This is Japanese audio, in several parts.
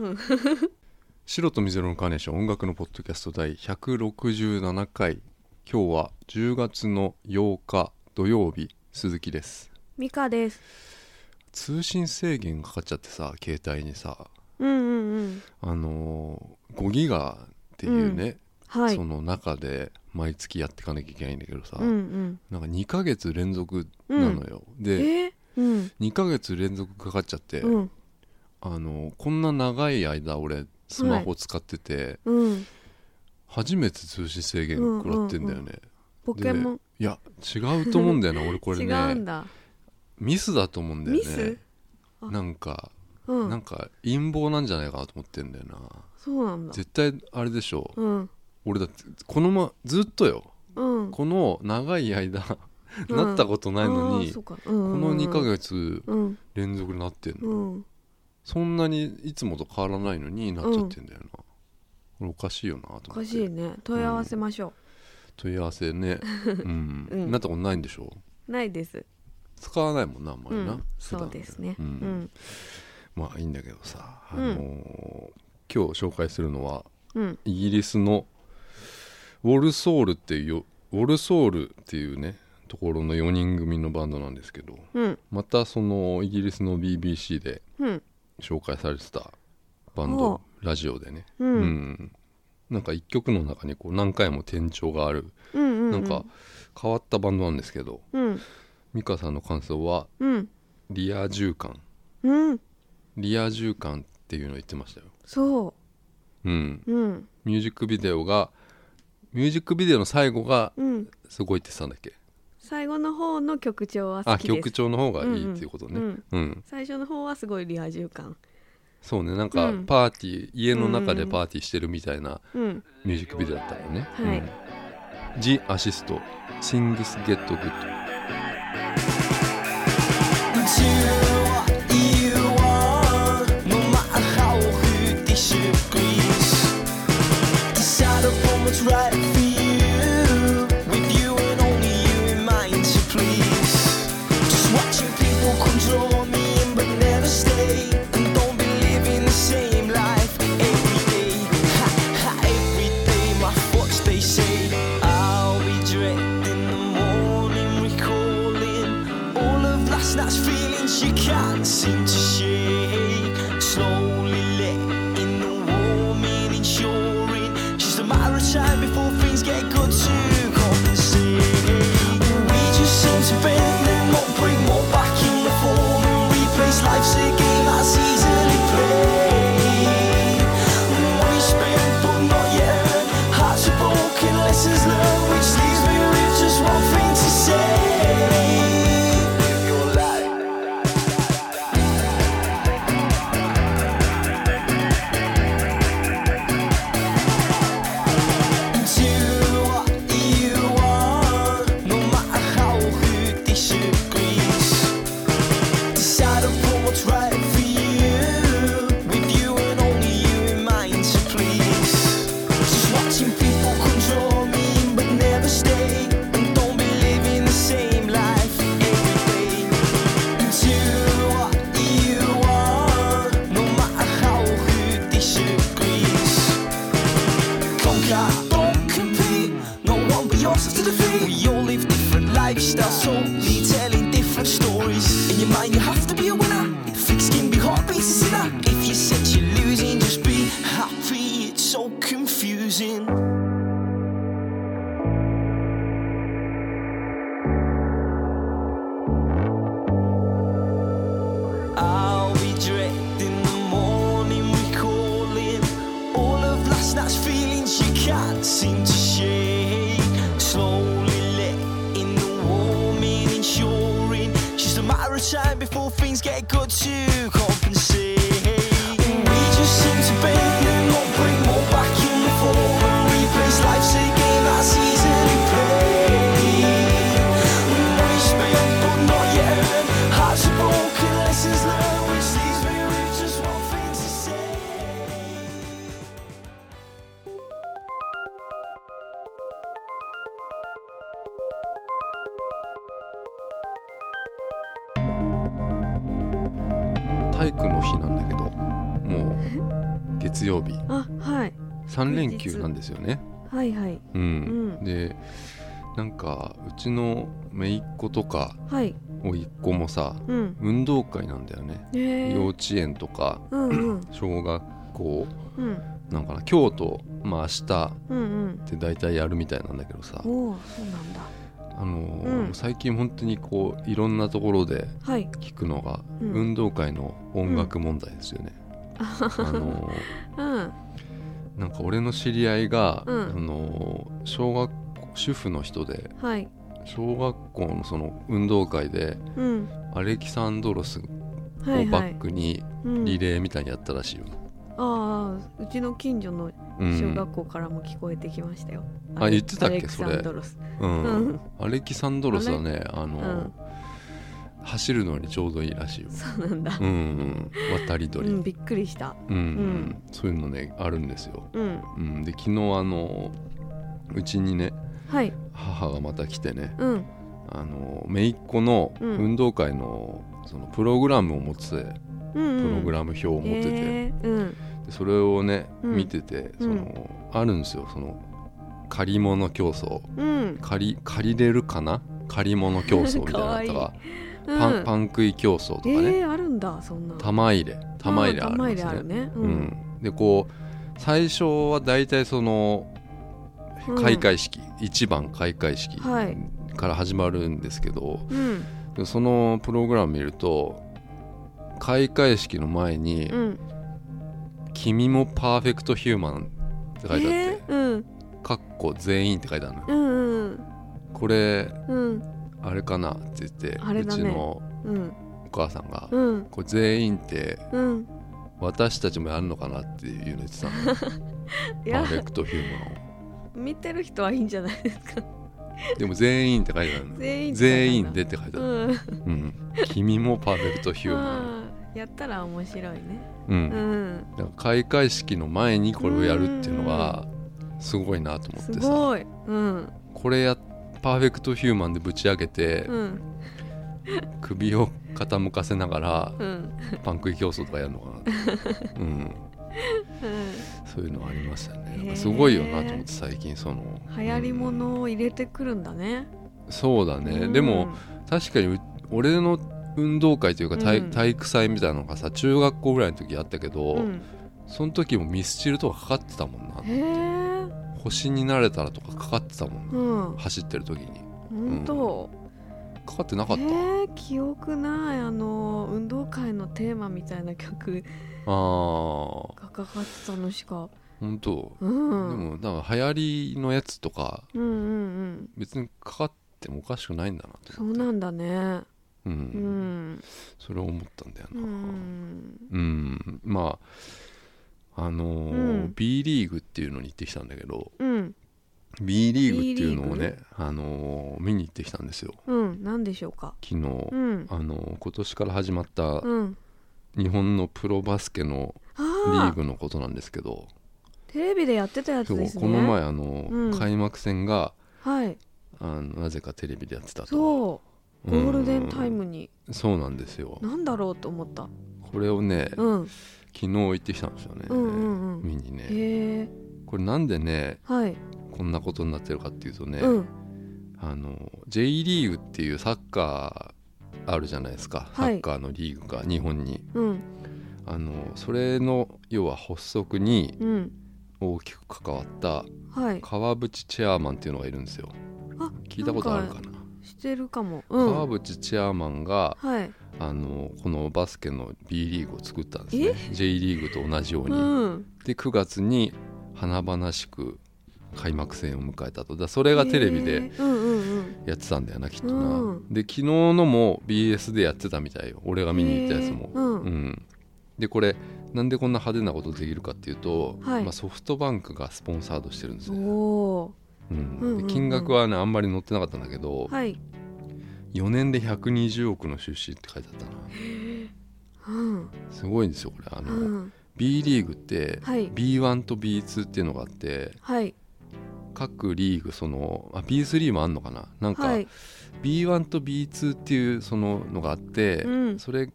うん。白と水色のカーネーション音楽のポッドキャスト第167回。今日は10月の8日土曜日鈴木です。ミカです。通信制限かかっちゃってさ携帯にさ。うんうんうん。あのー5ギガっていうね、はい。その中で毎月やっていかなきゃいけないんだけどさ、うんうん。なんか2ヶ月連続なのよ、でえうん。2ヶ月連続かかっちゃって、うんあのこんな長い間俺スマホ使ってて、うん。初めて通信制限食らってんだよね、ポケモン？いや違うと思うんだよな 俺これ違うねんだ。ミスだと思うんだよね。ミス？あ。なんか、うん。なんか陰謀なんじゃないかなと思ってんだよな。そうなんだ。絶対あれでしょ。うん。俺だってこのまずっとよ。うん。この長い間うん。なったことないのに、あーそうか。ここの2ヶ月うん。連続でなってんの、うんそんなにいつもと変わらないのになっちゃってんだよな、これおかしいよなと思って。おかしいね。問い合わせましょ問い合わせね。うん、うん。なったことないんでしょ？うないです。使わないもんなあんまりな、うん。普そ段うですね。ううん。んまあいいんだけどさ、あうん。のー今日紹介するのはうん。イギリスのウォルソールっていうよウォルソールっていうねところの4人組のバンドなんですけどうん。またそのイギリスの BBC でうん紹介されてたバンお。ドラジオでね。ううん。んなんか一曲の中にこう何回も転調がある。うんうんなんか変わったバンドなんですけどうん。美香さんの感想はうん。リア充感。うん。リア充感っていうのを言ってましたよ。そう。ん。ううん。ミュージックビデオがミュージックビデオの最後がうん。すごいって言ってたんだっけ？最後の方の曲調は好あきです。曲調の方がいいっていうことね。うん。うん、最初の方はすごいリア充感。そうね。なんかうん。パーティー、家の中でパーティーしてるみたいなうん。ミュージックビデオだったのね、はい。うん、ジ・アシスト Things Get Good Do ですよね。はいはい。うん、うん。でなんかうちの姪っ子とかはい。甥っ子もさうん。運動会なんだよね。幼稚園とかうんうん。小学校うん。なんかな今日とまあ明日うんうん。って大体やるみたいなんだけどさ。おおそうなんだ。あのーうん。最近本当にこういろんなところではい。聞くのが、うん。運動会の音楽問題ですよね、あのー うんなんか俺の知り合いが、うん。あのー小学校主婦の人ではい。小学校のその運動会でうん。アレキサンドロスをバックにうん。リレーみたいにやったらしいよ、ああうちの近所のうん。小学校からも聞こえてきましたよ、あ言ってたっけアレクサンドロス。うん。うん。アレキサンドロスはねあのー、うん走るのにちょうどいいらしいよ、そうなんだ。うんうん、渡り鳥、うんびっくりした。うんん。そういうのねあるんですよ、うん。うん、で昨日あのうちにねはい。母がまた来てねうん。あの姪っ子のうん。運動会のそのプログラムを持ってて、うんうん。プログラム表を持ってて、えー。うん。でそれをね、うん。見ててうん。その、あるんですよ。その借り物競争。うん。借り借りれるかな？借り物競争みたいなのとかうん パンパン食い競争とかね、えー、あるんだそんな。玉入れ。玉入れあり玉入れますね。ねううんん、でこう最初は大体そのうん。開会式、一番開会式はい。から始まるんですけど、うん。でそのプログラム見ると開会式の前にうん「君もパーフェクトヒューマン」って書いてあってえーうん「かっこ全員」って書いてあるのよ。うんうん。これうんあれかな？って言って、ね。ちのうん。お母さんがうん「これ全員ってうん。私たちもやるのかな」っていうの言ってたの。パーフェクトヒューマンを。見てる人はいいんじゃないですか。でも全員って書いてあるの。全員でって書いてある、うん。うん、君もパーフェクトヒューマン。やったら面白いね。ううん。んだから開会式の前にこれをやるっていうのがすごいなと思すってさ。ごい。うん。これやパーフェクトヒューマンでぶち上げて、うん。首を傾かせながらうん。パン食い競争とかやるのかな、うん、うん。そういうのありましたね。なんかすごいよなと思って最近その。流行りうん物を入れてくるんだね、そうだね、うん。でも確かにう俺の運動会というか体,、うん。体育祭みたいなのがさ中学校ぐらいの時あったけど、うん、その時もミスチルとかかかってたもんなへえ星になれたらとかかかってたもんな、うん。走ってる時に。本当、かかってなかった、えー、記憶ない。あの運動会のテーマみたいな曲。ああがかかってたのしか、本当、うん、でもなんか流行りのやつとかうんうんうん。別にかかってもおかしくないんだなとそうなんだね。うん、うん。それを思ったんだような、ん。うん。まああのーうん。B リーグっていうのに行ってきたんだけどうん。B リーグっていうのを B リね、あのー見に行ってきたんですよ。うん。何でしょうか？昨日、うん。あのー今年から始まったうん。日本のプロバスケのあリあーグのことなんですけどテレビでやってたやそうつですね。この前あの、うん。開幕戦がはい。あのなぜかテレビでやってたと。そう。ゴールデンうんタイムに。そうなんですよ。なんだろうと思った。これをね、うん昨日行ってきたんですよね、うんうんうん。見にね。これなんでねはい。こんなことになってるかっていうとね、うん。あの J リーグっていうサッカーあるじゃないですか、はい。サッカーのリーグが日本に。うん。あのそれの要は発足にうん。大きく関わったはい。川淵チェアマンっていうのがいるんですよ。あ聞いたことあるかな？してるかも。うん。川淵チェアマンがはいあのこのバスケの B リーグを作ったんですね。J リーグと同じように、うん。で9月に華々しく開幕戦を迎えたと。だそれがテレビへでやってたんだよなきっとな、うん。で昨日のも BS でやってたみたいよ。俺が見に行ったやつも。うん。うん。でこれなんでこんな派手なことできるかっていうと、はい。まあ、ソフトバンクがスポンサードしてるんですよ、おおうん。金額はねあんまり載ってなかったんだけど、はい4年で120億の出資って書いてあったな。うんすごいんですよこれ。あの、うん。B リーグってはい。B1 と B2 っていうのがあってはい。各リーグそのあ B3 もあんのかな？なんかはい。B1 と B2 っていうそののがあって、うん。それ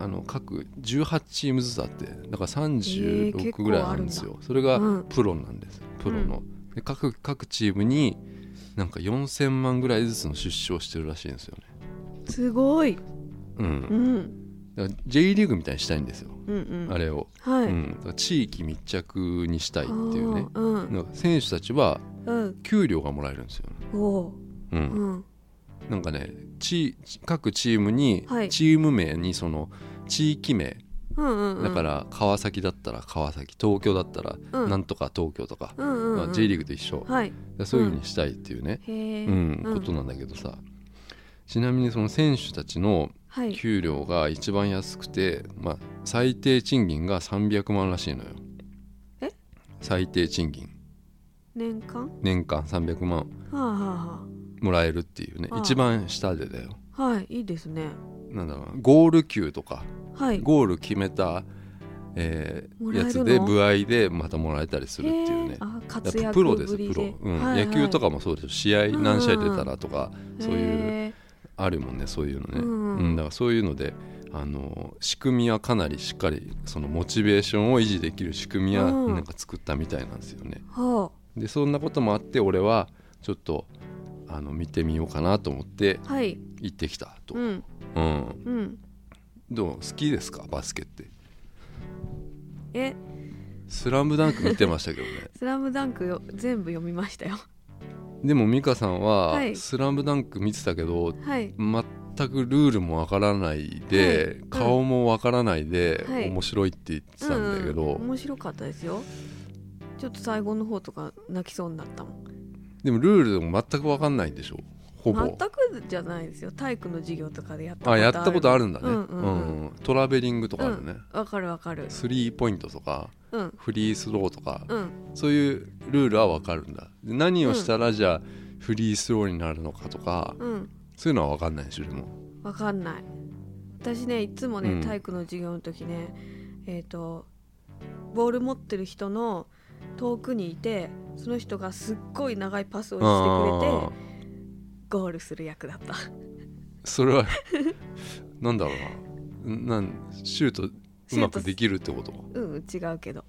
あの各18チームずつあってだからー結36構ぐらいあるんですよ、それがうん。プロなんです、プロの、で各各チームになんか4000万ぐらいずつの出資をしてるらしいんですよね。すごい。うん。うん。だから J リーグみたいにしたいんですよ、うんうん。あれを、はい、うん、地域密着にしたいっていうね。うん。選手たちはうん。給料がもらえるんですよね、おお。うん。うん。なんかねチ各チームにはい。チーム名にその地域名、だから川崎だったら川崎東京だったらうん。なんとか東京とか、まあ、J リーグと一緒、はい。そういうふうにしたいっていうね、うん。ことなんだけどさ。ちなみにその選手たちのはい。給料が一番安くて、まあ、最低賃金が300万らしいのよ。え？最低賃金。年間？年間300万はあはもらえるっていうね。一番下でだよ。はいいいですねなんだろうな。ゴール級とか。はい。ゴール決めた、えーやつで歩合でまたもらえたりするっていうね。プロですプロ、うん。はいはい。野球とかもそうです試合何試合出たらとか、そういうへあるもんねそういうのね、うんうんだからそういうのであの仕組みはかなりしっかりそのモチベーションを維持できる仕組みはうん。なんか作ったみたいなんですよね。えはでそんなこともあって俺はちょっとあの見てみようかなと思って行ってきたと、うん。うん。うん。どう？好きですか？バスケって。え「スラムダンク見てましたけどね。スラムダンクよ全部読みましたよ。でも美香さんははい「スラムダンク見てたけどはい。全くルールもわからないで、はい。顔もわからないで、はい。面白いって言ってたんだけど、うんうん。面白かったですよ。ちょっと最後の方とか泣きそうになったもんでもルールも全くわかんないんでしょほぼ。全くじゃないですよ。体育の授業とかでやったことある。あやったことあるんだね、うんうんうん。うんトラベリングとかあるね、わかるわかる。スリーポイントとかうん。フリースローとか、うん。そういうルールはわかるんだ。で何をしたらじゃあフリースローになるのかとか、うん。そういうのはわかんないでしょでも。わかんない。私ねいつもね、うん。体育の授業の時ねえっ、とボール持ってる人の遠くにいてその人がすっごい長いパスをしてくれあてゴールする役だった。ーそれはなんだろうな。なんシュートうまくできるってこと？うん違うけど。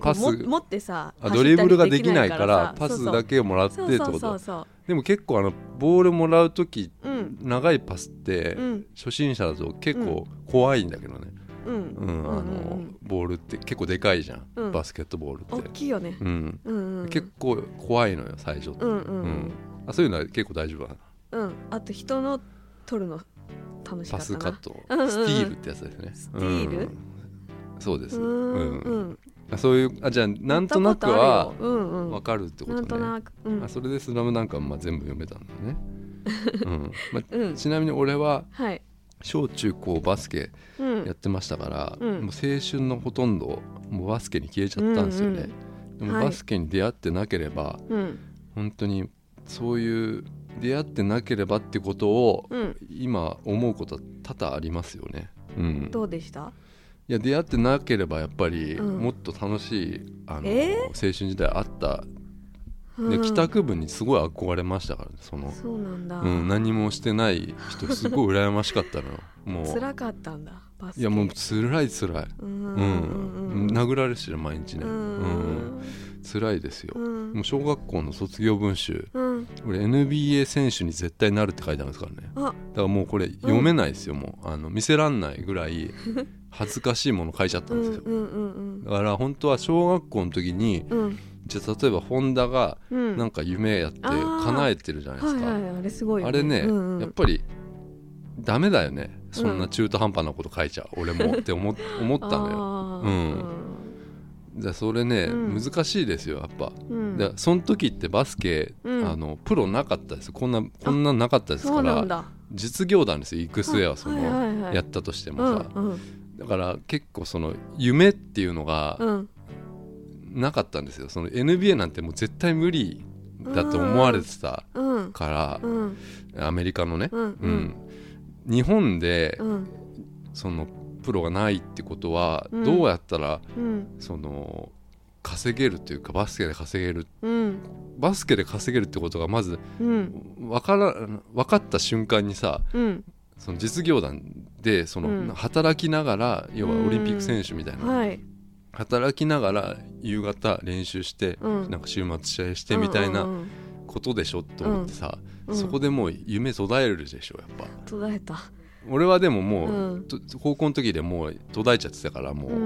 パスも持ってさあドリブルができないからさ。パスだけをもらってってそうことでも結構あのボールもらう時うん。長いパスってうん。初心者だと結構怖いんだけどね、あのボールって結構でかいじゃん、うん。バスケットボール大って、きいよね。うん。うんうん結構怖いのよ最初って、うんうんうん。うん。あそういうのは結構大丈夫だなうん。あと人の取るの楽しかパったな。スカット、うんうんうん。スティールってやつですね。スティール？うん。そうです、ううん。あそういうあじゃあなんとなくはやったことあるよ。うんうん。分かるってことね。なんとなく。うん。あそれで「スラムダンクはまあ全部読めたんだね、うん。まあ うん。ちなみに俺ははい小中高バスケうん。やってましたから、うん。もう青春のほとんどもうバスケに消えちゃったんですよね、でもはい。バスケに出会ってなければ、うん。本当にそういう出会ってなければってことをうん。今思うことは多々ありますよね、うん、どうでした？いや出会ってなければやっぱりうん。もっと楽しい、あのえ青春時代あったでうん。帰宅部にすごい憧れましたからねその、そうなんだ。うん、何もしてない人すごい羨ましかったのよ。もう。辛かったんだバスケ。いやもう辛い辛い。うんううんん。殴られるしね毎日ね。ううん。ん辛いですよ。うん。もう小学校の卒業文集。うん。俺 NBA 選手に絶対なるって書いてあるんですからね。あ。だからもうこれ読めないですよ、もう。あの見せらんないぐらい恥ずかしいもの書いちゃったうんんですよ、うんうん。だから本当は小学校の時にうんじゃあ例えば本田がうん。なんか夢やって叶えてるじゃないですか、はいはいあれすごいよあれね、うんうん。やっぱりダメだよね。そんな中途半端なこと書いちゃう、俺も って思思ったのよ。うん。じゃあそれね、うん。難しいですよやっぱ、うん。でその時ってバスケ、うん。あのプロなかったです。こんなこんなんなかったですから実業団ですよ行く末はその、はいはいはい。やったとしてもうんさ、うん。だから結構その夢っていうのがうんなかったんですよ。その NBA なんてもう絶対無理だと思われてたうんからう、んアメリカのね、うん。うん。日本でうん。そのプロがないってことはうん。どうやったらうん。その稼げるというかバスケで稼げる。うん。バスケで稼げるってことがまずうん。分から分かった瞬間にさうん。その実業団でその、うん。働きながら要はオリンピック選手みたいな、はい働きながら夕方練習して、うん。なんか週末試合してみたいなうんうんうん。ことでしょと思ってさ、うん。そこでもう夢途絶えるでしょやっぱ。途絶えた。俺はでももう、うん。と高校の時でもう途絶えちゃってたからもう、うんう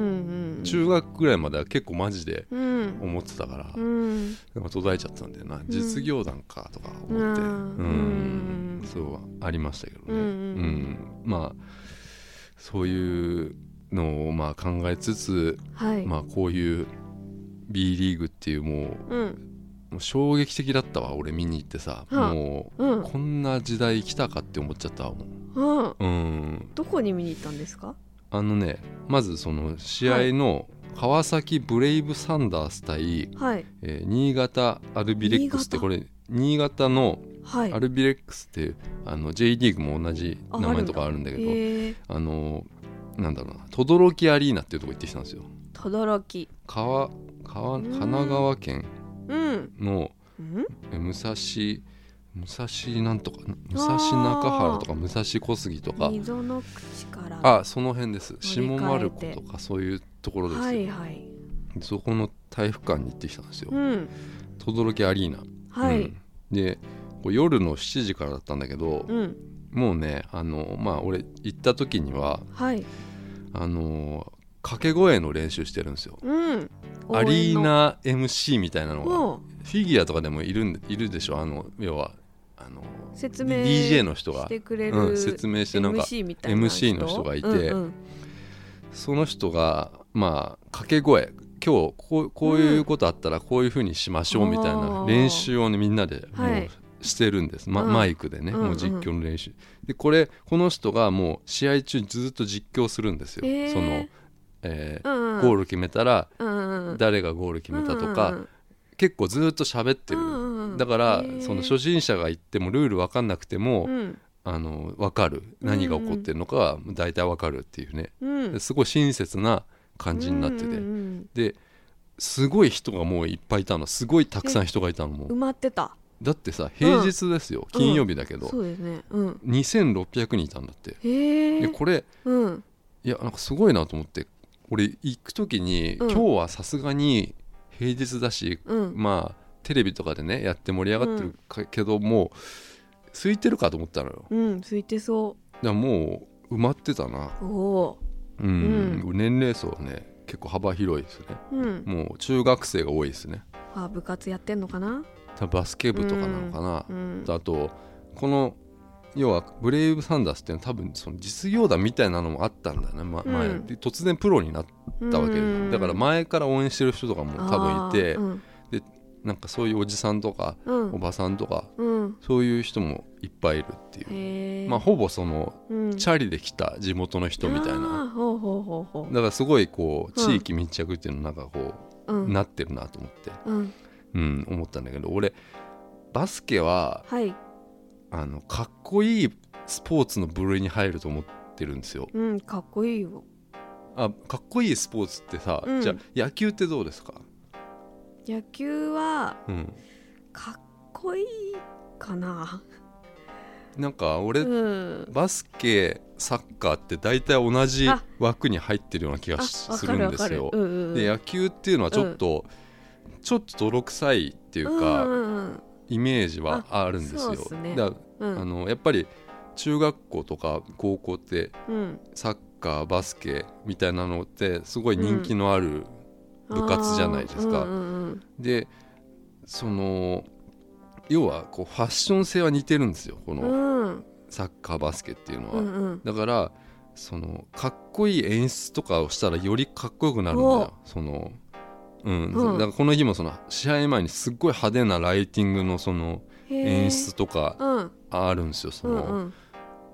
ん中学ぐらいまでは結構マジでうん。思ってたから、うん。途絶えちゃったんだよな、実業団かとか思って、ううん。んそうありましたけどね、うんうん。うん。まあそういうのをまあ考えつつ、はい。まあこういう B リーグっていうもううん。もう衝撃的だったわ俺見に行ってさ、はあ。もう、うん。こんな時代来たかって思っちゃったわもう。んううん。どこに見に行ったんですか？あのねまずその試合の川崎ブレイブサンダース対、はい。えー新潟アルビレックスってこれ新潟のはい。アルビレックスっていうあの J リーグも同じ名前とかあるんだけどあのなんだろうな轟アリーナっていうとこ行ってきたんですよ。轟川川うん。神奈川県うん。のうん？え武蔵武蔵なんとか武蔵中原とか武蔵小杉とか。溝の口からあその辺です。下丸子とかそういうところですよ、はいはい。そこの体育館に行ってきたんですよ。うん。轟アリーナ。はい。うん。でこう夜の7時からだったんだけど、うんもうねあのまあ俺行った時にははい。あの掛け声の練習してるんですよ。うん。アリーナ MC みたいなのがフィギュアとかでもいるんいるでしょ？あの要はあの説明 DJ の人が。うん、説明してなんか MC な MC の人がいてうんうん。その人がまあ掛け声。今日こうこういうことあったらこういうふうにしましょうみたいな練習をねみんなでもはい。うしてるんです、まうん。マイクでね、うんうんもう実況の練習。でこれこの人がもう試合中ずっと実況するんですよ、へー。その、えーうんうん。ゴール決めたらうんうん誰がゴール決めたとか、うん結構ずっと喋ってる、うんうんうん。だからへー。その初心者が行ってもルール分かんなくても、うん。あの分かる。何が起こってるのかは大体分かるっていうね、すごい親切な感じになってて、うんうんですごい人がもういっぱいいたの。すごいたくさん人がいたのもう。ん埋まってただってさ平日ですよ、うん。金曜日だけど、そうですね。うん。2600人いたんだって。でこれうん。いやなんかすごいなと思って俺行く時に、うん。今日はさすがに平日だしうん。まあテレビとかでねやって盛り上がってるかけど、もう空いてるかと思ったのよ。うん空いてそだからもう埋まってたな。うおおうん、年齢層はね結構幅広いですね。うん。もう中学生が多いですね。あ部活やってんのかな？多分バスケ部とかなのかな、うんあとこの要はブレイブサンダースっていうのは多分その実業団みたいなのもあったんだよね、まうん。前。で突然プロになったわけで、うん。だから前から応援してる人とかも多分いて、うん。なんかそういうおじさんとかうん。おばさんとかうん。そういう人もいっぱいいるっていう、まあほぼそのうん。チャリで来た地元の人みたいあなだからすごいこううん地域密着っていうのなんかこうなってるなと思って、うんうん、思ったんだけど俺バスケははい。あのかっこいいスポーツの部類に入ると思ってるんですよ。うんかっこいいよ。あかっこいいスポーツってさ、うん。じゃあ野球ってどうですか、野球はうん、かっこいいかな。なんか俺、うん。バスケサッカーって大体同じあ枠に入ってるような気がするんですよ。うんうんうん。で野球っていうのはちょっと、ちょっと泥臭いっていうか、うんうんイメージはあるんですよ。すね。だかうん。らあのやっぱり中学校とか高校ってうん。サッカーバスケみたいなのってすごい人気のある、部活じゃないですか。あーうんうんでその要はこうファッション性は似てるんですよこうのんうん。サッカーバスケっていうのは、うんうん。だからそのかっこいい演出とかをしたらよりかっこよくなるんだよそのうん、うん。だからこの日もその試合前にすっごい派手なライティングのその演出とかうん。あるんですよその、うんうん。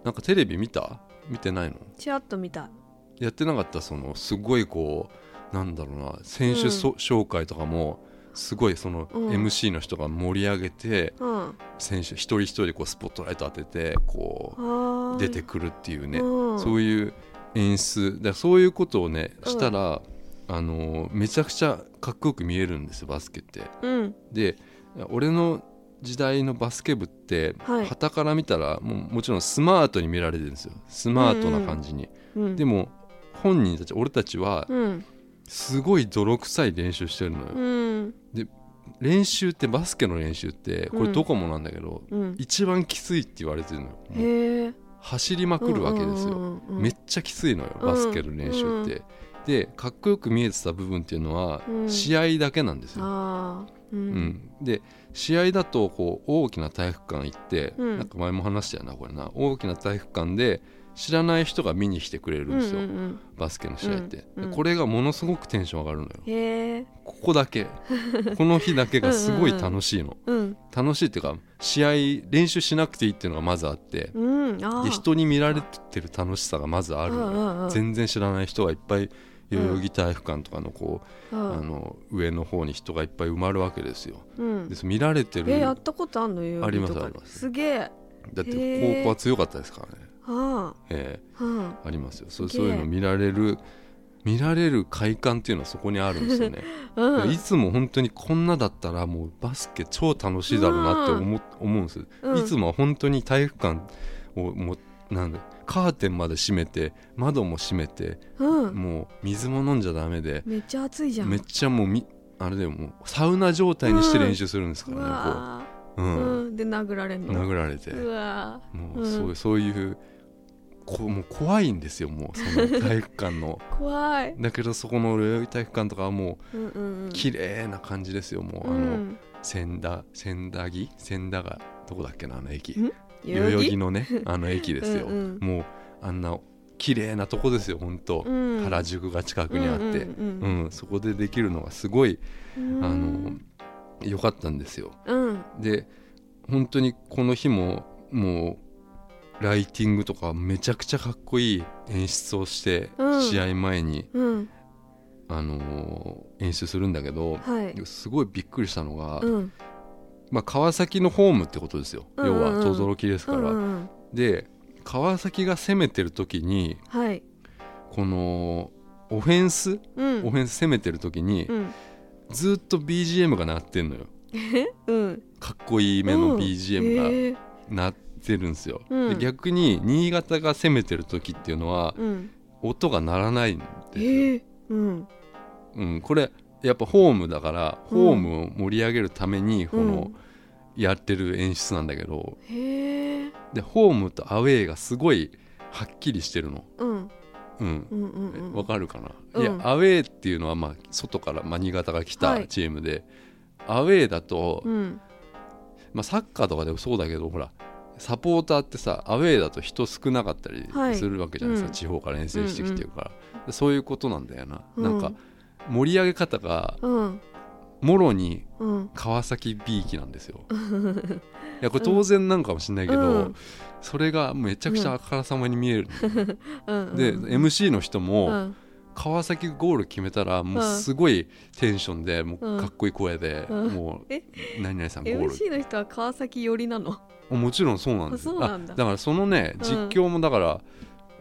なんかテレビ見た？見てないの？ちらっと見た。やってなかった？そのすごいこうなんだろうな。選手そ、紹介とかもすごいそのうん。MC の人が盛り上げて、うん。選手一人一人こうスポットライト当ててこう出てくるっていうね、うん。そういう演出。だそういうことをねうんしたら、あのめちゃくちゃかっこよく見えるんですよバスケって。うん。で俺の時代のバスケ部ってはい。傍から見たらもうもちろんスマートに見られてるんですよ。スマートな感じに、うん。でも本人たち俺たちはうん。すごい泥臭い練習してるのよ、うん。練習ってバスケの練習ってこうんれどこもなんだけど、うん。一番きついって言われてるのよ。走りまくるわけですよ、めっちゃきついのよバスケの練習って、でかっこよく見えてた部分っていうのはうん。試合だけなんですよ、ううん。ん、で試合だとこう大きな体育館行って、うん。なんか前も話したよなこれな。大きな体育館で知らない人が見に来てくれるんですよ、うんうんバスケの試合って、うんうんでこれがものすごくテンション上がるのよ。ここだけ。この日だけがすごい楽しいの。うん楽しいっていうか試合練習しなくていいっていうのがまずあってうん。あで人に見られてる楽しさがまずあるうんうんうん。全然知らない人がいっぱい代々木体育館とかのこう、うん。あの上の方に人がいっぱい埋まるわけですよ。うん。で見られてるえやったことあんの？よありますあります。すげえ。だって高校は強かったですからね。はえあはえありますよ。そうそういうの見られる見られる快感っていうのはそこにあるんですよね。あ うん。いつも本当にこんなだったらもうバスケ超楽しいだろうなって思,、思うんです、うん。いつもは本当に体育館をもうなんだカーテンまで閉めて窓も閉めてうん。もう水も飲んじゃダメでめっちゃ暑いじゃん。めっちゃもうみあれでもうサウナ状態にして練習するんですかうらね、わこう、ー。うん。うん。で殴られんの。殴られて。もうそう,、うんそういうこうもう怖いんですよもうその 体育館の。ー怖い。だけどそこの代々木体育館とかはもうんうんうん。う綺麗な感じですよもう、うあのん。千田千田木？千田がどこだっけなあの駅。ん？代々木？木のね あの駅ですよ。うんもうあんな綺麗なとこですよ本当、うん。原宿が近くにあって、うんうん。うんそこでできるのがすごいうん。あの良かったんですよ。うん。で本当にこの日ももうライティングとかめちゃくちゃかっこいい演出をして、うん。試合前に、うん。あのー演出するんだけど、はい。すごいびっくりしたのが、うんまあ、川崎のホームってことですよ、うんうんうん。要は轟ですから、うんうんで川崎が攻めてる時にはい。このオフェンス、うん。オフェンス攻めてる時に、うん。ずっと BGM が鳴ってんのよ。うん。かっこいいめの BGM が鳴ってるんですよ、うん。で逆に新潟が攻めてる時っていうのはうん。音が鳴らないんですよ、うん、これやっぱホームだからホームを盛り上げるためにこのやってる演出なんだけどでホームとアウェーがすごいはっきりしてるの、うん。うん、うんうんうんわかるかな、うん。いやアウェーっていうのはまあ外から、まあ、新潟が来たはい。チームで、アウェーだと、うん。まあ、サッカーとかでもそうだけどほらサポーターってさアウェーだと人少なかったりはい。するわけじゃないですか、うん。地方から遠征してきてるから、でそういうことなんだよな、うんなん。か盛り上げ方がうん。もろにうん。川崎 B 期なんですよ。いやこれ当然なんかもしれないけど、うん。それがめちゃくちゃあからさまに見える、うんで MC の人も、うん。川崎ゴール決めたらもうすごいテンションでもうかっこいい声で、うん。もうえ？何々さんゴール。MC の人は川崎寄りなの？もちろんそうなんです。だ。だからそのねうん。実況もだから、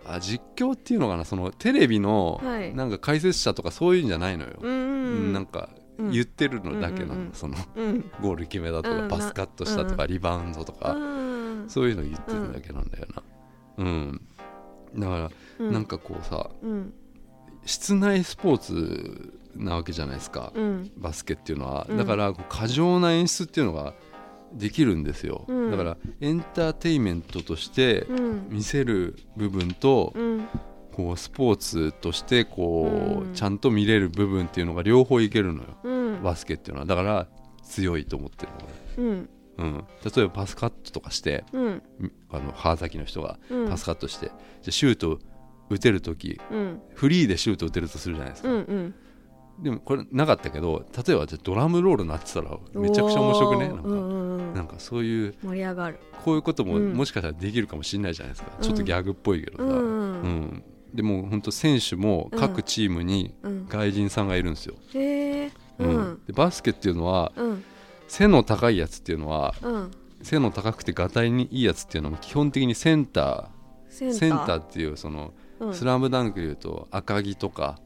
あ実況っていうのかなそのテレビのはい。なんか解説者とかそういうんじゃないのよ、うなんかうん。言ってるのだけなの、うんそのうん。ゴール決めたとか、うん。パスカットしたとか、うリバウンドとか、うん。そういうの言ってるだけなんだよな。うん、だから、うん。なんかこうさうん。室内スポーツなわけじゃないですか、うん。バスケっていうのは、うん。だから過剰な演出っていうのができるんですよ、うん。だからエンターテインメントとしてうん。見せる部分と、うん。こうスポーツとしてこう、うん。ちゃんと見れる部分っていうのが両方いけるのよ、うん。バスケっていうのは。だから強いと思ってるのうん。俺、うん、例えばパスカットとかしてうん。あの川崎の人がうん。パスカットして、じゃあシュート打てる時うん。フリーでシュート打てるとするじゃないですか、うんうんでもこれなかったけど例えばじゃあドラムロールなってたらめちゃくちゃ面白くね？なんか,、うんうんうん。なんかそういう盛り上がる。こういうこともうん。もしかしたらできるかもしれないじゃないですか、うん。ちょっとギャグっぽいけどさ、うんうんでも本当選手も各チームにうん。外人さんがいるんですよ、へえううん。んでバスケっていうのはうん。背の高いやつっていうのはうん。背の高くてがたいにいいやつっていうのは基本的にセンター。ー。センターっていうそのうん。スラムダンクでいうと赤城とか、うんうん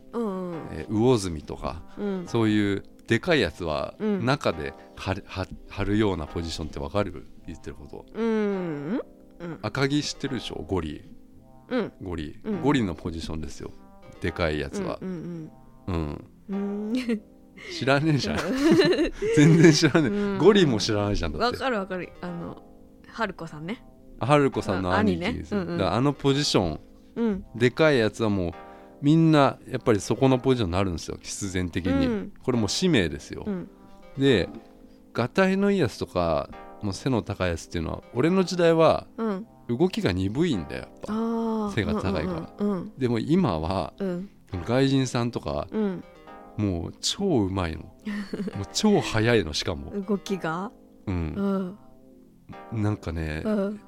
えー魚住とかうん。そういうでかいやつはうん中で張る張張るようなポジションってわかる？言ってること。うん。うん。赤木知ってるでしょ？ゴリ。うん。ゴリ、うん。ゴリのポジションですよ。でかいやつは。うんうん、うん。うん。知らねえじゃん。全然知らねえ、うん。ゴリも知らないじゃんだわかるわかる。あの春子さんね。春子さんの兄貴ね。うんうん。あのポジションうん。でかいやつはもうみんなやっぱりそこのポジションになるんですよ必然的に、うん。これもう使命ですよ、うん。でがたいのいいやつとかもう背の高いやつっていうのは俺の時代はうん。動きが鈍いんだよやっぱ。ああ背が高いから。うんでも今はうん。外人さんとかうん。もう超うまいの。もう超速いのしかも、動きが？う、うん。んなんかねうん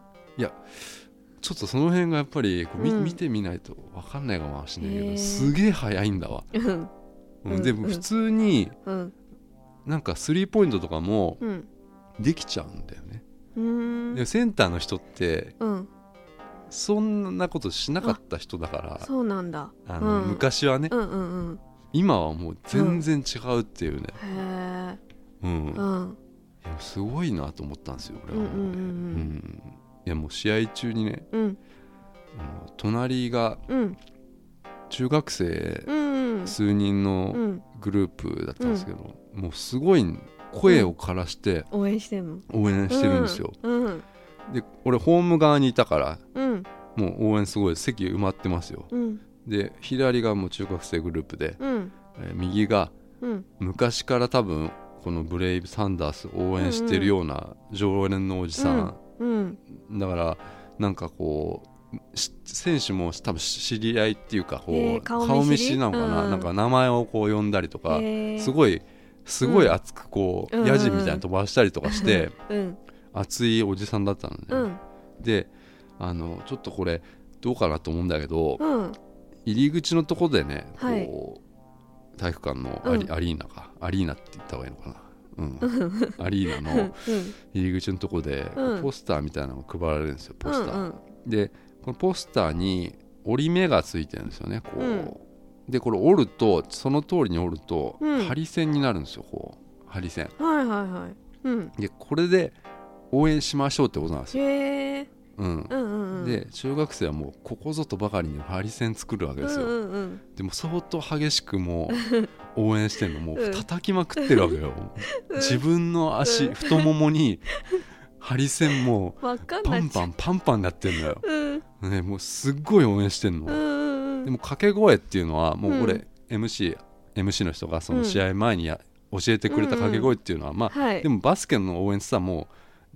ちょっとその辺がやっぱりこうみうん。見てみないと分かんないかもしれないけどすげえ速いんだわ、でも普通にうん。なんかスリーポイントとかもうん。できちゃうんだよね、うん。でセンターの人ってうん。そんなことしなかった人だからそうなんだ。あの、うん。昔はね。今はもう全然違うっていうね、へえうん。すごいなと思ったんですよ俺は、ううんいやもう試合中にねうん。あの隣がうん。中学生うん数人うのん。グループだったんですけど、もうすごい声を枯らして応援してんの。応援してるんですよ、うん。で俺ホーム側にいたからうん。もう応援すごい席埋まってますよ。うん。で左がもう中学生グループで、うん。えー右がうん。昔から多分このブレイブ・サンダースを応援してるような常連のおじさん、うんだからなんかこうし選手も多分知り合いっていうかこう、へー顔顔見知りなのかな、うん。なんか名前をこう呼んだりとか、へー。すごいすごい熱くこう、うん。ヤジみたいなの飛ばしたりとかして、うん。熱いおじさんだったのね、うん。であのちょっとこれどうかなと思うんだけど、うん。入り口のとこでねこう、はい体育館のアリ,、うん。アリーナか。アリーナって言った方がいいのかな、うん、アリーナの入り口のとこで、うん。ポスターみたいなのが配られるんですよポスター、うんでこのポスターに折り目がついてるんですよねこう、うん。でこれ折るとその通りに折ると、うん。針線になるんですよこう。針線。はいはいはい。うん。でこれで応援しましょうってことなんですよ、へえうん。うんうんうんで中学生はもうここぞとばかりに針線作るわけですよ、うんうんうん。でも相当激しくもう 応援してるのもううん。叩きまくってるわけよ、自分の足、うん。太ももに針線もわかうんパンパンパンパンになってんのよ、うんね、もうすっごい応援してんの、うんうんでも掛け声っていうのはもううん俺、MC, MC の人がそのうん試合前にや教えてくれた掛け声っていうのは、まあはいでもバスケの応援ってさもう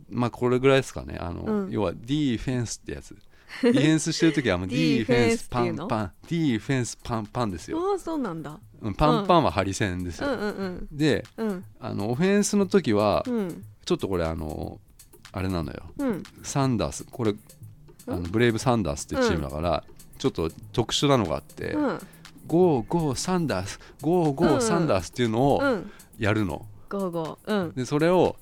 まあこれぐらいですかね。あの、うん。要はディフェンスってやつ。ディフェンスしてる時はもう ディフェンスパンパン。ディフェンスパンパンですよ。ああそうなんだ。うんパンパンはハリセンですよ、うん。うんうんでうん。あのオフェンスの時はうん。ちょっとこれあのあれなのよ。うん。サンダース。これあのブレイブ・サンダースっていうチームだから、ちょっと特殊なのがあって、うん。 Go Go Thunders Go Go うんうん Thunders っていうのをうん。やるの、 Go Go。うん。でそれを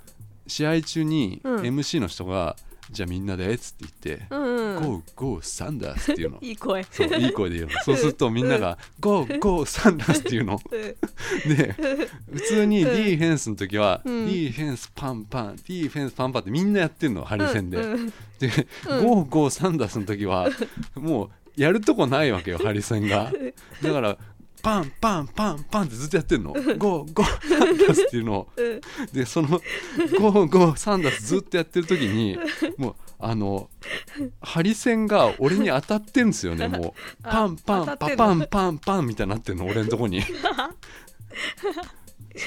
試合中にうん。MC の人が、じゃあみんなでっつって言って、うんうん。 Go Go Thunders っていうの。いい声。そういい声で言うの。そうするとみんなが、 Go Go Thunders っていうの。で普通にディフェンスの時は、うん。ディフェンスパンパンディフェンスパンパンってみんなやってんのハリセンで、うん。うん。で、ゴーゴーサンダースの時はもうやるとこないわけよハリセンがだからパンパンパンパンってずっとやってんの。ゴーゴーサンダースっていうのを。うん。でそのゴーゴーサンダースずっとやってる時にもうあのハリセンが俺に当たってんですよねもう。あパンパンパパンパンパンみたいになってんの俺のとこに。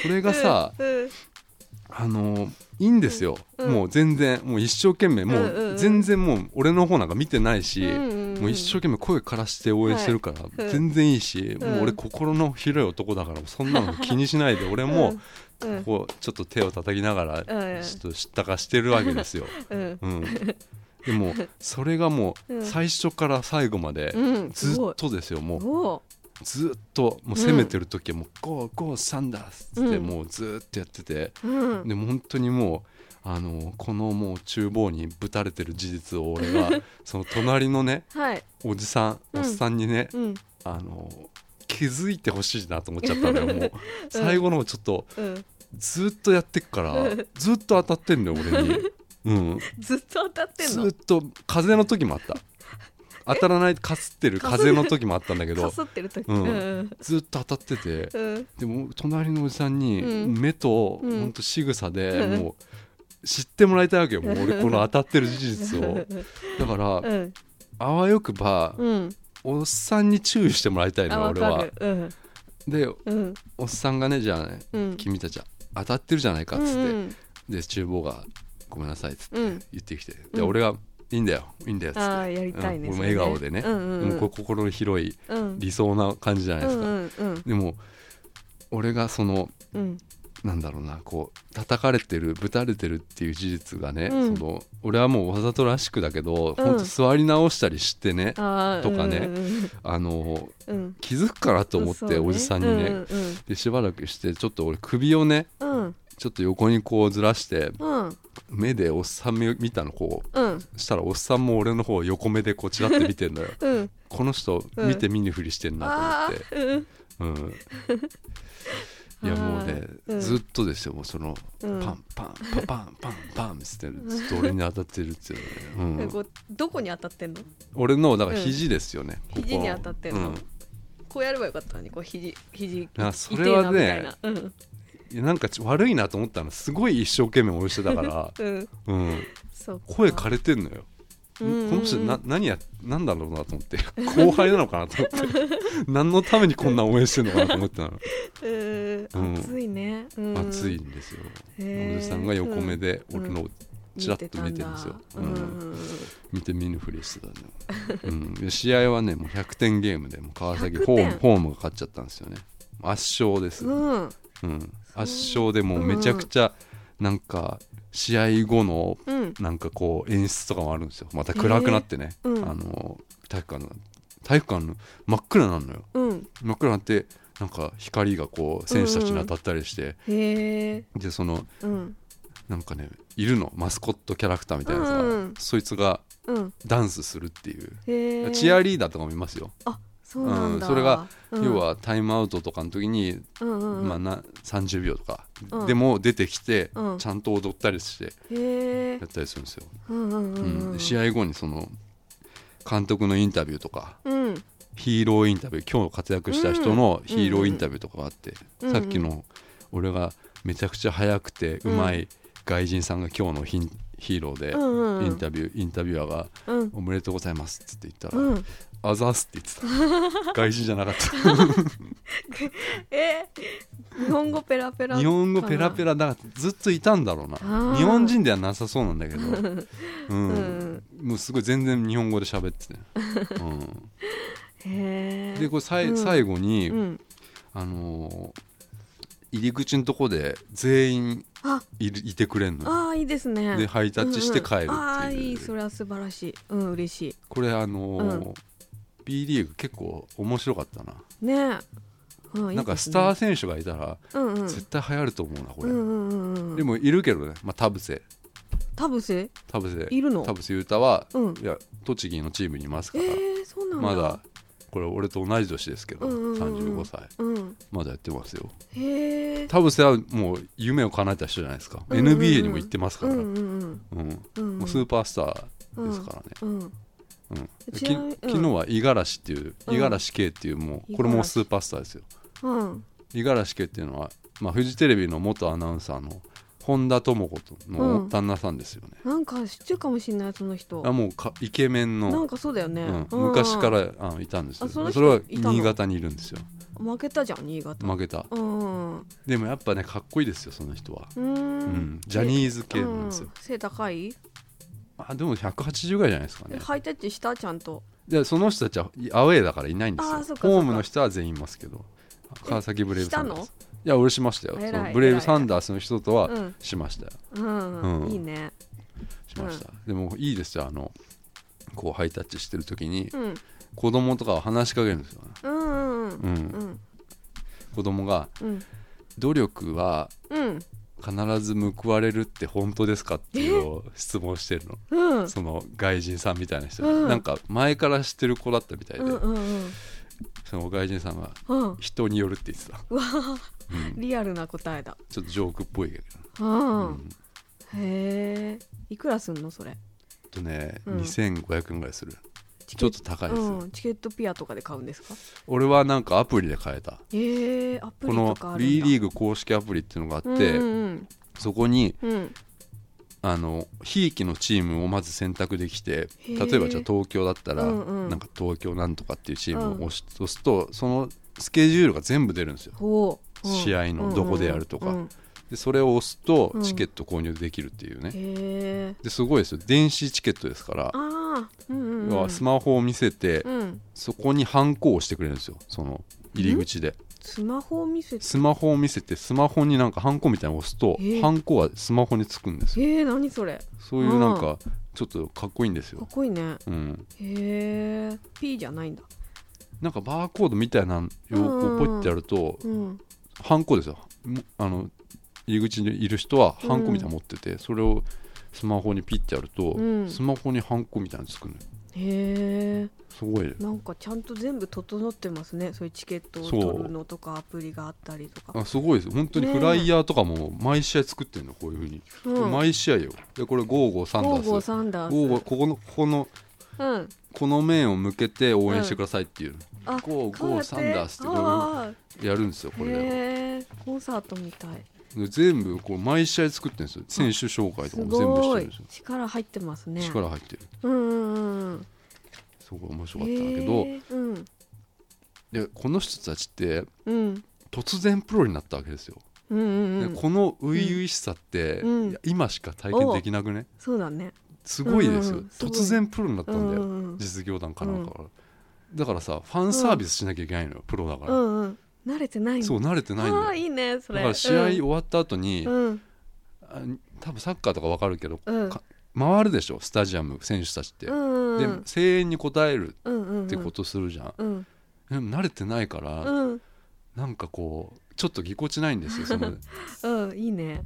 それがさうんあのいいんですよ、うん。もう全然もう一生懸命もう全然もう俺の方なんか見てないし、もう一生懸命声からして応援してるからうん。全然いいし、うん。もう俺心の広い男だからそんなの気にしないで俺もうんこうちょっと手を叩きながらうん。ちょっと知ったかしてるわけですよ。うん。うん、でもそれがもううん。最初から最後までうん。ずっとですよもう。おずっともう攻めてる時はもう「ゴーゴーサンダース」ってうん。もうずっとやってて。うん。でも本当にもうあのこのもう厨房にぶたれてる事実を俺が その隣のねはい。おじさんうんおっさんにね、うん。あの気づいてほしいなと思っちゃったのよもう。最後の方ちょっとうん。ずっとやってっから ずっと当たってんのよ俺に、うん、ずっと当たってんの？ずっと風の時もあった。当たらないかすってる風の時もあったんだけかどうんうん。ずっと当たっててうん。でも隣のおじさんにうん。目とうん。ほんと仕草でうん。もう知ってもらいたいわけよもう俺 この当たってる事実を。だからうんあわよくばうん。おっさんに注意してもらいたいの俺は。る。うん。でうん。おっさんがねじゃあねうん。君たち当たってるじゃないかっつってうん。で厨房が「ごめんなさい」っつってうん。言ってきてうん。で俺が「いいんだよいいんだよ」っつって。やりたいねうん。それ俺も笑顔でね。うんうんうん。もうこ心の広いうん。理想な感じじゃないですか。うんうん。でも俺がそのうんなんだろうなこう叩かれてるぶたれてるっていう事実がね、うん。その俺はもうわざとらしくだけど、うん。ほんと座り直したりしてねとかねうんあのうん。気づくかなと思って、おじさんにね、うんでしばらくしてちょっと俺首をねうん。ちょっと横にこうずらしてうん。目でおっさん目見たのこう。うん。したらおっさんも俺の方を横目でこうチラって見てんのよ。うん。この人うん。見て見ぬふりしてんなあと思って、うんいやもうね、うん。ずっとですよもうその、うん。パンパンパンパンパンパンってずっと俺に当たってるっていうね、うん、えこうどこに当たってんの俺のだから肘ですよね、肘に当たってんのうんこうやればよかったのにこう肘肘やそれはねいなうんいやなんかち悪いなと思ったのすごい一生懸命応援してたから、うん声枯れてんのよ、うんこの人な何やなんだろうなと思って。後輩なのかなと思って。何のためにこんな応援してんのかなと思ってたの。えーうん。暑いね。うん。熱いんですよ、へーおじさんが横目でうん。俺のをチラッと見てるんですよ、見てたんだ。うん。見て見ぬふりしてたね、うん、で試合はねもう100点ゲームで川崎100ホー点ムホームが勝っちゃったんですよね。圧勝です、圧勝でもうめちゃくちゃなんか試合後のうん。なんかこう演出とかもあるんですよ。また暗くなってね、へー。うん。あの体育館の体育館の真っ暗になるのよ。うん。真っ暗になってなんか光がこう選手たちに当たったりして、へえでそのうん。なんかねいるの。マスコットキャラクターみたいなやつが、うんそいつがうん。ダンスするっていう、チアリーダーとかもいますよ、あそうなんそれがうん。要はタイムアウトとかの時に、まあ、な30秒とか、うん。でも出てきて、うん。ちゃんと踊ったりしてやったりするんですよ、うん試合後にその監督のインタビューとかうん。ヒーローインタビュー今日活躍した人のヒーローインタビューとかがあって、うんさっきの俺がめちゃくちゃ速くてうまい外人さんが今日のヒンヒーローで、インタビューインタビュアーがうん「おめでとうございます」っつって言ったら「うんあざーす」って言ってた。外人じゃなかった。え日本語ペラペラ。日本語ペラペラだからずっといたんだろうな。ー。日本人ではなさそうなんだけど、うん。うん。もうすごい全然日本語で喋ってて、うん、へえでこれさい、うん。最後に、うん。あのー入り口のとこで全員あ。いるいてくれんのあーいいですね。でハイタッチして帰るっていう,、んんああいい。それは素晴らしい。うん嬉しこれあのーうん B リーグ結構面白かったな、いねえうんなんかスター選手がいたらうんうん。絶対流行ると思うなこれ、うんうんうんうん。でもいるけどね、まあ、田臥田臥田臥いるの？田臥勇太は、うん。いや栃木のチームにいますから、えまだこれ俺と同じ年ですけど、うんうんうん35歳。うん。まだやってますよ。へえ田臥はもう夢を叶えた人じゃないですか、うんうんうん NBA にも行ってますから、うんうんうん。うん。うん。もうスーパースターですからね、うん。き昨日は五十嵐っていううん。五十嵐圭っていうもうこれもスーパースターですよ。うん。五十嵐圭っていうのは、まあ、フジテレビの元アナウンサーの本田智子との旦那さんですよね、なんか知ってるかもしれないその人。あもうかイケメンのなんかそうだよね、うん、昔からあのいたんですよ。あそれは新潟にいるんですよ。負けたじゃん新潟。負けた。うん。うでもやっぱねかっこいいですよその人は、ーうんん、ジャニーズ系なんですよ、うん。背高い？あでも180ぐらいじゃないですかね。えハイタッチした？ちゃんと。でその人たちはアウェーだからいないんですよ。ホームの人は全員いますけど川崎ブレイブサンダーしスいや俺しましたよ。そのブレイブサンダースの人とはうん。しましたよ、うん、うん。いいね。しました、でもいいですよあのこうハイタッチしてる時にうん。子供とかは話しかけるんですよね、うんうん。うん。うん。子供がうん。努力はうん必ず報われるって本当ですかっていうのを質問してるの。うん。その外人さんみたいな人、うん。なんか前から知ってる子だったみたいで、うんうんうん。その外人さんがうん。人によるって言ってた、うん、リアルな答えだ。ちょっとジョークっぽいけど、うん、うん。へえいくらすんのそれ？あとね、うん。2500円ぐらいする。チちょっと高いですよ、うん、チケットピアとかで買うんですか？俺はなんかアプリで買えた。へえアプこのリとかあるんだ。B リーグ公式アプリっていうのがあって、うんそこにうん。うんあのひいきのチームをまず選択できて例えばじゃあ東京だったら、うんうん。なんか東京なんとかっていうチームうん。を押し押すとそのスケジュールが全部出るんですよ。試合のどこでやるとか。うんうんでそれを押すとうん。チケット購入できるっていうね、へえ。ですごいですよ。電子チケットですからうんうん、スマホを見せて、うん。そこにハンコを押してくれるんですよ。その入り口で。スマホを見せて？スマホを見せてスマホになんかハンコみたいなのを押すと、えー。ハンコはスマホにつくんですよ。えー、何それ？そういうなんかちょっとかっこいいんですかっよ、こいいね。うん、へえ。P じゃないんだ。なんかバーコードみたいなのをポイってやると、うん。ハンコですよ。もあの入り口にいる人はハンコみたいなの持ってて、それをスマホにピッてやると、うん。スマホにハンコみたいなのつくのよ。へえすごい。ねなんかちゃんと全部整ってますね。そういうチケットを取るのとかアプリがあったりとか。あすごいです。本当にね。フライヤーとかも毎試合作ってるのこういうふうに、うん。毎試合よ。でこれゴーゴーサンダゴースサンダース。ここのここのうん。この面を向けて応援してくださいっていう、あゴーゴーサンダースってやるんですよこー。れコンサートみたい。で全部こう毎試合作ってるんですよ。選手紹介とすかも全部してるんですよ。力入ってますね。力入ってる。うんうんうん。すごい面白かったんだへけど、えうん。でこの人たちってうん。突然プロになったわけですよ、うんうんうん。でこの初々しさって、うん。今しか体験できなくね？そうだね。すごいですよ、うんうん突然プロになったんだよ、うんうんうん。実業団かなんかから、だからさファンサービスしなきゃいけないのよ、プロだから、うんうん慣れてないそう慣れてないんだよ。ああいいねそれ。だから試合終わった後に、うん。あ多分サッカーとかわかるけど、うん。か回るでしょスタジアム選手たちって、うんうんで声援に応えるうんうんうんってことするじゃん、うん。でも慣れてないから、うん。なんかこうちょっとぎこちないんですよその うんいいね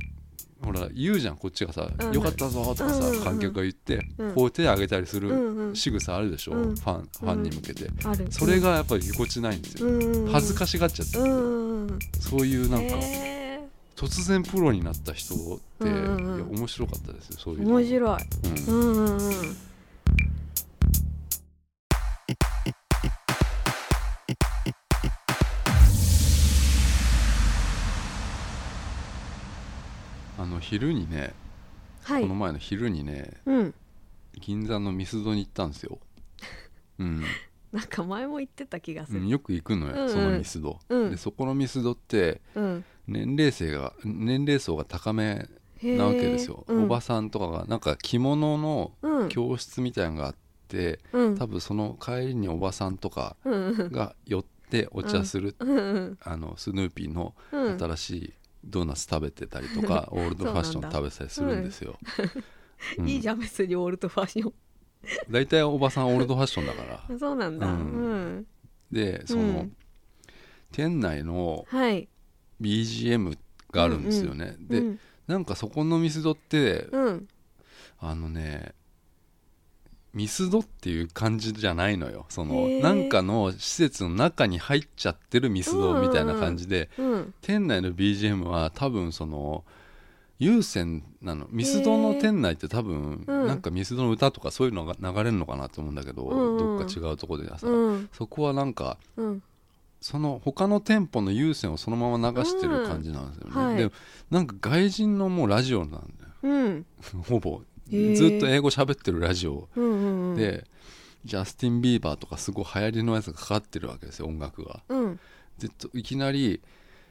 ほら言うじゃんこっちがさ「うん。よかったぞ」とかさ、観客が言って、うん。こう手を挙げたりすうんるうん。仕草あるでしょ、うん。ファンファンに向けて、それがやっぱりぎこちないんですよ、うん恥ずかしがっちゃって。そういうなんか、へ突然プロになった人って、面白かったですよそういーうの。面白い。うんの昼にね、はい。この前の昼にねうん。銀座のミスドに行ったんですよ、うん。なんか前も言ってた気がする。うん、よく行くのよ、うんうん。そのミスド、うん。でそこのミスドってうん。年齢層が年齢層が高めなわけですよ、うん。おばさんとかが。なんか着物のうん。教室みたいなのがあって、うん。多分その帰りにおばさんとかが寄ってお茶する、あのスヌーピーのうん。新しいドーナツ食べてたりとか、オールドファッション食べてたりするんですよ、うん。いいじゃん別にオールドファッショ大体おばさんオールドファッションだから。ンそうなんだ。ううん。んでその、うん。店内のはい。BGM があるんですよね、で、うんなんかそこのミスドって、うん。あのねミスドっていう感じじゃないのよ。そのなんかの施設の中に入っちゃってるミスドみたいな感じで、うん店内の BGM は多分その有線なのミスドの店内って多分、うん。なんかミスドの歌とかそういうのが流れるのかなと思うんだけど、うんうん。どっか違うところでさ、うん。そこはなんかうん。その他の店舗の有線をそのまま流してる感じなんですよね、うん。はい。でなんか外人のもうラジオなんだよ。うん。ほぼずっと英語喋ってるラジオ。うんうんうん。で、ジャスティン・ビーバーとかすごい流行りのやつがかかってるわけですよ音楽が。うん。でといきなり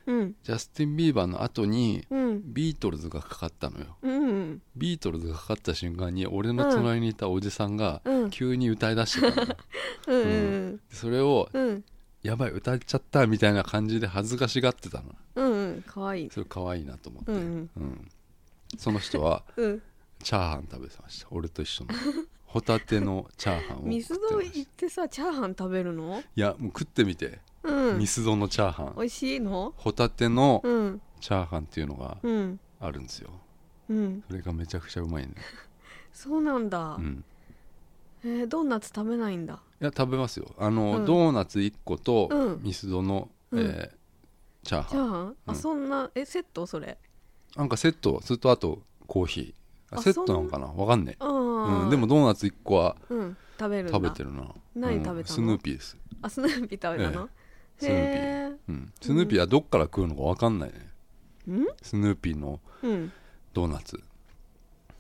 うん。ジャスティン・ビーバーの後にうん。ビートルズがかかったのよ。うんビートルズがかかった瞬間に俺の隣にいたおじさんがうん。急に歌い出してたのよ。うんうんそれをうん。やばい歌っちゃったみたいな感じで恥ずかしがってたの。うんうん。かわい。いそれ可愛いなと思って、うん。うん。その人はうんチャーハン食べてました。俺と一緒の。ホタテのチャーハンをミスド行ってさチャーハン食べるの？いやもう食ってみて、うん。ミスドのチャーハン。美味しいの？ホタテのうん。チャーハンっていうのがうん。あるんですよ。うん。それがめちゃくちゃうまいね。そうなんだ。うん。えードーナツ食べないんだ。いや食べますよ。あの、うん。ドーナツ1個とうん。ミスドの、うん。えーチャーハン。チャーハン？あ、うん。そんなえセット？それ。なんかセットそれとあとコーヒーセットなのかな？わかんねえ、うん、でもドーナツ1個はうん。食べる食べてるな。うん何食べたの？スヌーピーです、あスヌーピー食べたの、スヌーピー。へうん、スヌーピーはどっから食うのかわかんないね。スヌーピーのうん。ドーナツ。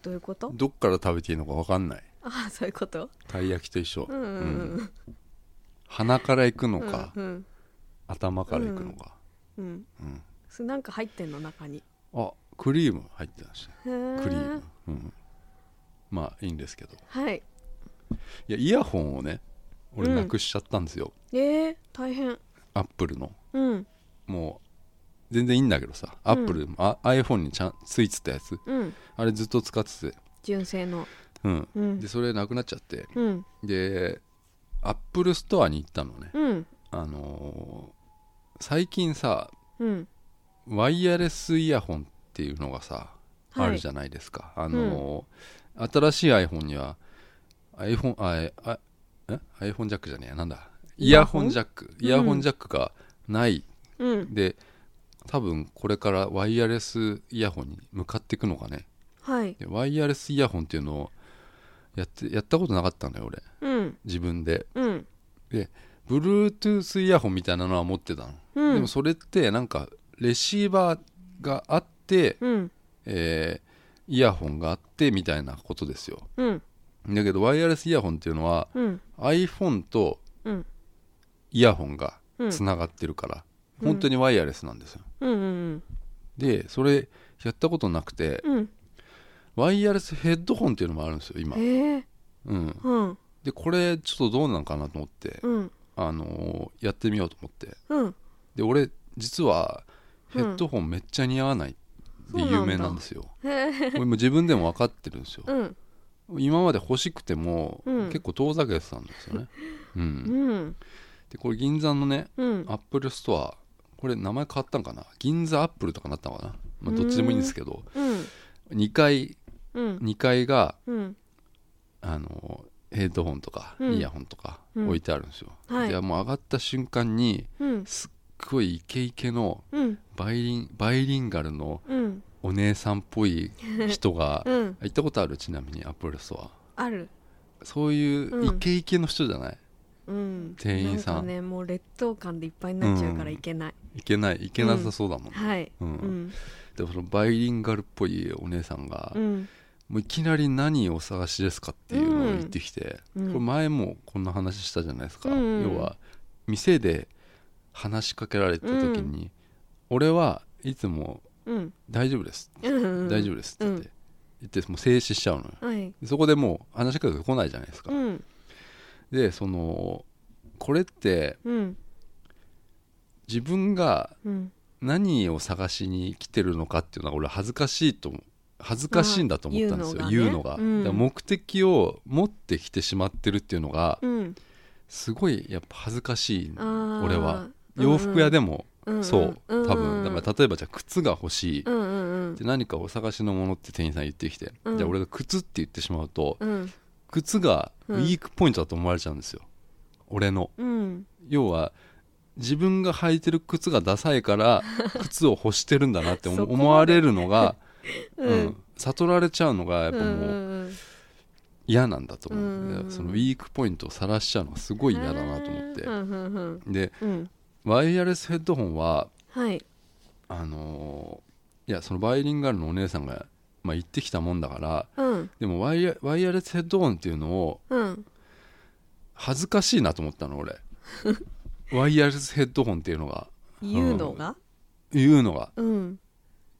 どういうこと？どっから食べていいのかわかんない。あそういうこと？たい焼きと一緒、うん鼻から行くうんのか、うん。頭から行くのか、うん。うん。なんか入ってんの？中に。あクリーム入ってましたへえクリーム、うん、まあいいんですけど。はい。いやイヤホンをね俺うんなくしちゃったんですよ、えー、大変。アップルの。うん。もう全然いいんだけどさ。アップル、あ iPhone にちゃんついてたやつ。うん。あれずっと使ってて。純正の。うん。うん。でそれなくなっちゃって。うん。でアップルストアに行ったのね。うん。あのー最近さうん。ワイヤレスイヤホンっていうのがさ、はい。あるじゃないですか。あのー新しい iPhone には iPhone あえあえ？iPhone ジャックじゃねえや。なんだ？イヤホン？ジャックイヤホンジャックがない、うん。で多分これからワイヤレスイヤホンに向かっていくのかね。はい。でワイヤレスイヤホンっていうのをやってやったことなかったのよ俺。うん。自分で。うん。で Bluetooth イヤホンみたいなのは持ってたの、うん。でもそれってなんかレシーバーがあって、うん。えーイヤホンがあってみたいなことですよ。うん。だけどワイヤレスイヤホンっていうのはうん。iPhone とうん。イヤホンがうんつながってるから、うん。本当にワイヤレスなんですよ。うん。うん。でそれやったことなくてうん。ワイヤレスヘッドホンっていうのもあるんですよ今、へえうん、うん。でこれちょっとどうなんかなと思って、うん。あのーやってみようと思って。うん。で俺実はヘッドホンめっちゃ似合わないで有名なんですよ、俺も自分でも分かってるんですよ。うん。今まで欲しくても、うん。結構遠ざけてたんですよね、うん、うん。でこれ銀座のねうん。アップルストアこれ名前変わったんかな？銀座アップルとかなったのかな、まあ、どっちでもいいんですけど。うん。2階うん。2階がうん。あのヘッドホンとかうん。イヤホンとかうん。置いてあるんですよ、はい。でもう上がった瞬間にうん。すっごいイケイケのうん。バイリンバイリンガルのうん。お姉さんっぽい人が うん。行ったことある？ちなみにアップルストアある。そういううん。イケイケの人じゃない、うん。店員さん。なんかねもう劣等感でいっぱいになっちゃうからうん。いけない。いけない。いけなさそうだもん。ね、はい。うん。うん。でもそのバイリンガルっぽいお姉さんが、うん。もういきなり何をお探しですかっていうのを言ってきて、うん。これ前もこんな話したじゃないですか、うん。要は店で話しかけられた時に、俺はいつもうん。大丈夫です、うん。大丈夫ですって言って、うん。言ってもう静止しちゃうのよ。はい。でそこでもう話しかけてこないじゃないですか、うん。でそのこれってうん。自分がうん。何を探しに来てるのかっていうのは俺恥ずかしいと恥ずかしいんだと思ったんですよあー言うのが,、言うのが。ねうん。目的を持ってきてしまってるっていうのがうん。すごいやっぱ恥ずかしい俺は洋服屋でもうんそううん多分。だから例えばじゃあ靴が欲しい。で何かお探しのものって店員さん言ってきてうん。じゃあ俺が靴って言ってしまうとうん。靴がウうんィークポイントだと思われちゃうんですよ。俺の。うん。要は自分が履いてる靴がダサいから 靴を欲してるんだなって思われるのが、悟られちゃうのがやっぱもううん嫌なんだと思う、うんそのウィークポイントを晒しちゃうのがすごい嫌だなと思って。でうんワイヤレスヘッドホンははい。あのーいやそのバイリンガルのお姉さんが、まあ、言ってきたもんだからうん。でもワイヤワイヤレスヘッドホンっていうのをうん。恥ずかしいなと思ったの俺。ワイヤレスヘッドホンっていうのが。言うのが？言うのが。うん。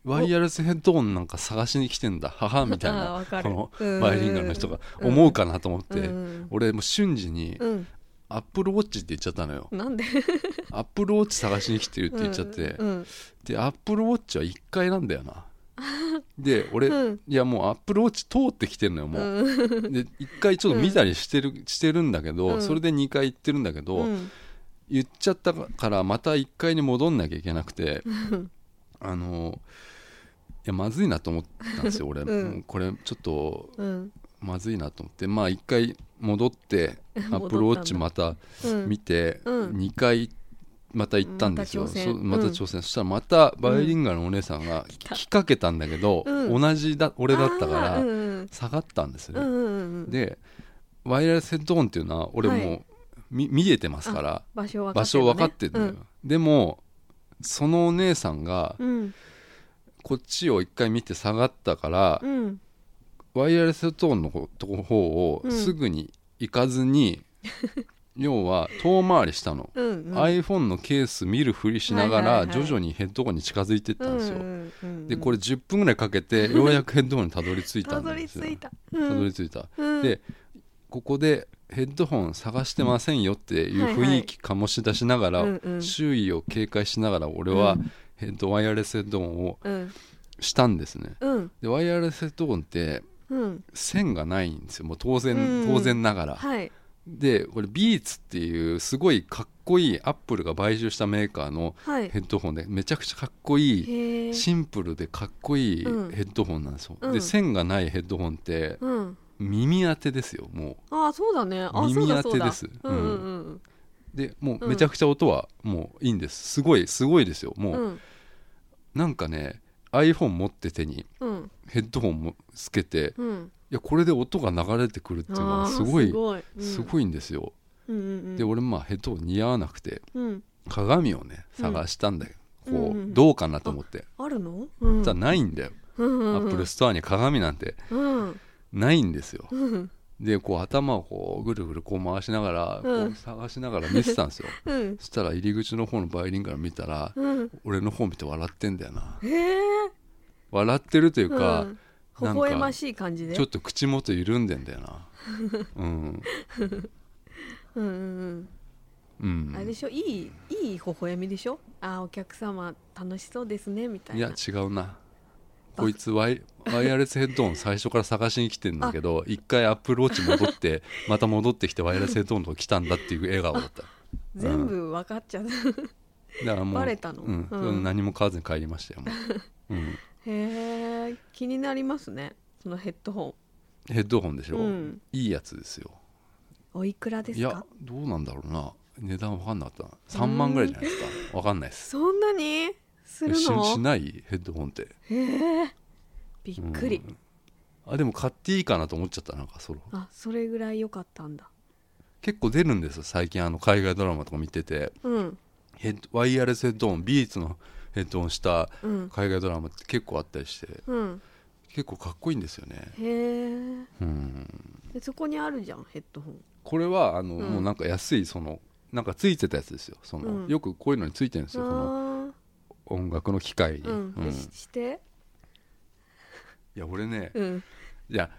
ワイヤレスヘッドホンなんか探しに来てんだ。母みたいあーな。わかる。このうん。バイリンガルの人が思うかなと思って、うん。俺もう瞬時にうんアップルウォッチって言っちゃったのよ。なんで？アップルウォッチ探しに来てるって言っちゃって、うんでアップルウォッチは1階なんだよな。で俺、うん。いやもうアップルウォッチ通ってきてるのよもう、うん。で1回ちょっと見たりしてる,、してるんだけど、うん。それで2回行ってるんだけど、うん。言っちゃったからまた1階に戻んなきゃいけなくてあのいやまずいなと思ったんですよ俺、これちょっとうん。まずいなと思って。まあ一回戻って アップルウォッチまたうん。見て、うん。2回また行ったんですよ、また挑戦。また挑戦、そしたらまたバイリンガルのお姉さんがた。来かけたんだけど、うん。同じだ俺だったから、下がったんですよね、でワイヤレスヘッドホンっていうのは俺もう、はい。み見えてますから場所分かって場所分かってるのよ、でもそのお姉さんがうん。こっちを一回見て下がったから、うんワイヤレスヘッドホンの方とこ方をうんすぐに行かずに、要は遠回りしたの、うんうん。iPhone のケース見るふりしながらはいはいはい。徐々にヘッドホンに近づいていったんですよ、うんうんうん。でこれ10分ぐらいかけて ようやくヘッドホンにたどり着いたたんですよ。どり着いた。たどり着いた、うん。でここでヘッドホン探してませんよっていう雰囲気醸し出しながら、うんうん。周囲を警戒しながら俺はヘッドワイヤレスヘッドホンをうん。したんですね。うん。でワイヤレスヘッドホンってうん線がないんですよ。もう当然、うん当然ながら。はい。でこれビーツっていうすごいかっこいいアップルが買収したメーカーのはい。ヘッドホンでめちゃくちゃかっこいいシンプルでかっこいいヘうん。ッドホンなんですよ、うん。で線がないヘッドホンってうん。耳当てですよもああそうだね耳当てです。うんうんでもうめちゃくちゃ音はもういいんです。すごいすごいですよもう、うん。なんかね iPhone 持って手にうん。ヘッドホンもつけてうん。いやこれで音が流れてくるっていうのがすごいすごい。うん。すごいんですよ、うんうんうん。で俺まあヘッドホン似合わなくてうん。鏡をねうん探したんだよ、こう、どうかなと思って。あるの？うん。じゃないんだよ、アップルストアに鏡なんて。うん。ないんですよ。うんでこう頭をこうぐるぐるこう回しながら、こううん探しながら見てたんですよ。うん。そしたら入り口の方のバイリンガル見たら、うん。俺の方見て笑ってんだよな。へえ笑ってるというか、うん。微笑ましい感じで。ちょっと口元緩んでんだよな。うん。うんうんううんん。あれでしょ？いいいい微笑みでしょ？あーお客様楽しそうですねみたいな。いや違うなこいつワイワイヤレスヘッドホン最初から探しに来てんだけど一回アップルウォッチ戻ってまた戻ってきてワイヤレスヘッドホンと来たんだっていう笑顔だった。全部分かっちゃうだからもうバレたの？うん。うん。何も買わずに帰りましたよもう、うん、へえ気になりますね。そのヘッドホヘッドホンでしょ、ンうん。いいやつですよ。おいくらですいやかどうなんだろうな。値段分かんなかったな。3万ぐらいじゃないですか？分かんないです。そんなに？するししのないヘッドホンって。へえびっくり。うん。あでも買っていいかなと思っちゃったなんかそのあそれぐらい良かったんだ。結構出るんですよ最近あの海外ドラマとか見てて。うん。ヘッドワイヤレスヘッドホンビーツのヘッドホンしたうん。海外ドラマって結構あったりして。うん。結構かっこいいんですよね。へえうん。でそこにあるじゃんヘッドホン。これはあの、うん。もうなんか安いそのなんかついてたやつですよ。その、うん。よくこういうのについてるんですよその。あ音楽の機械に、ーうん。うん。でしして。いや俺ねうん。いや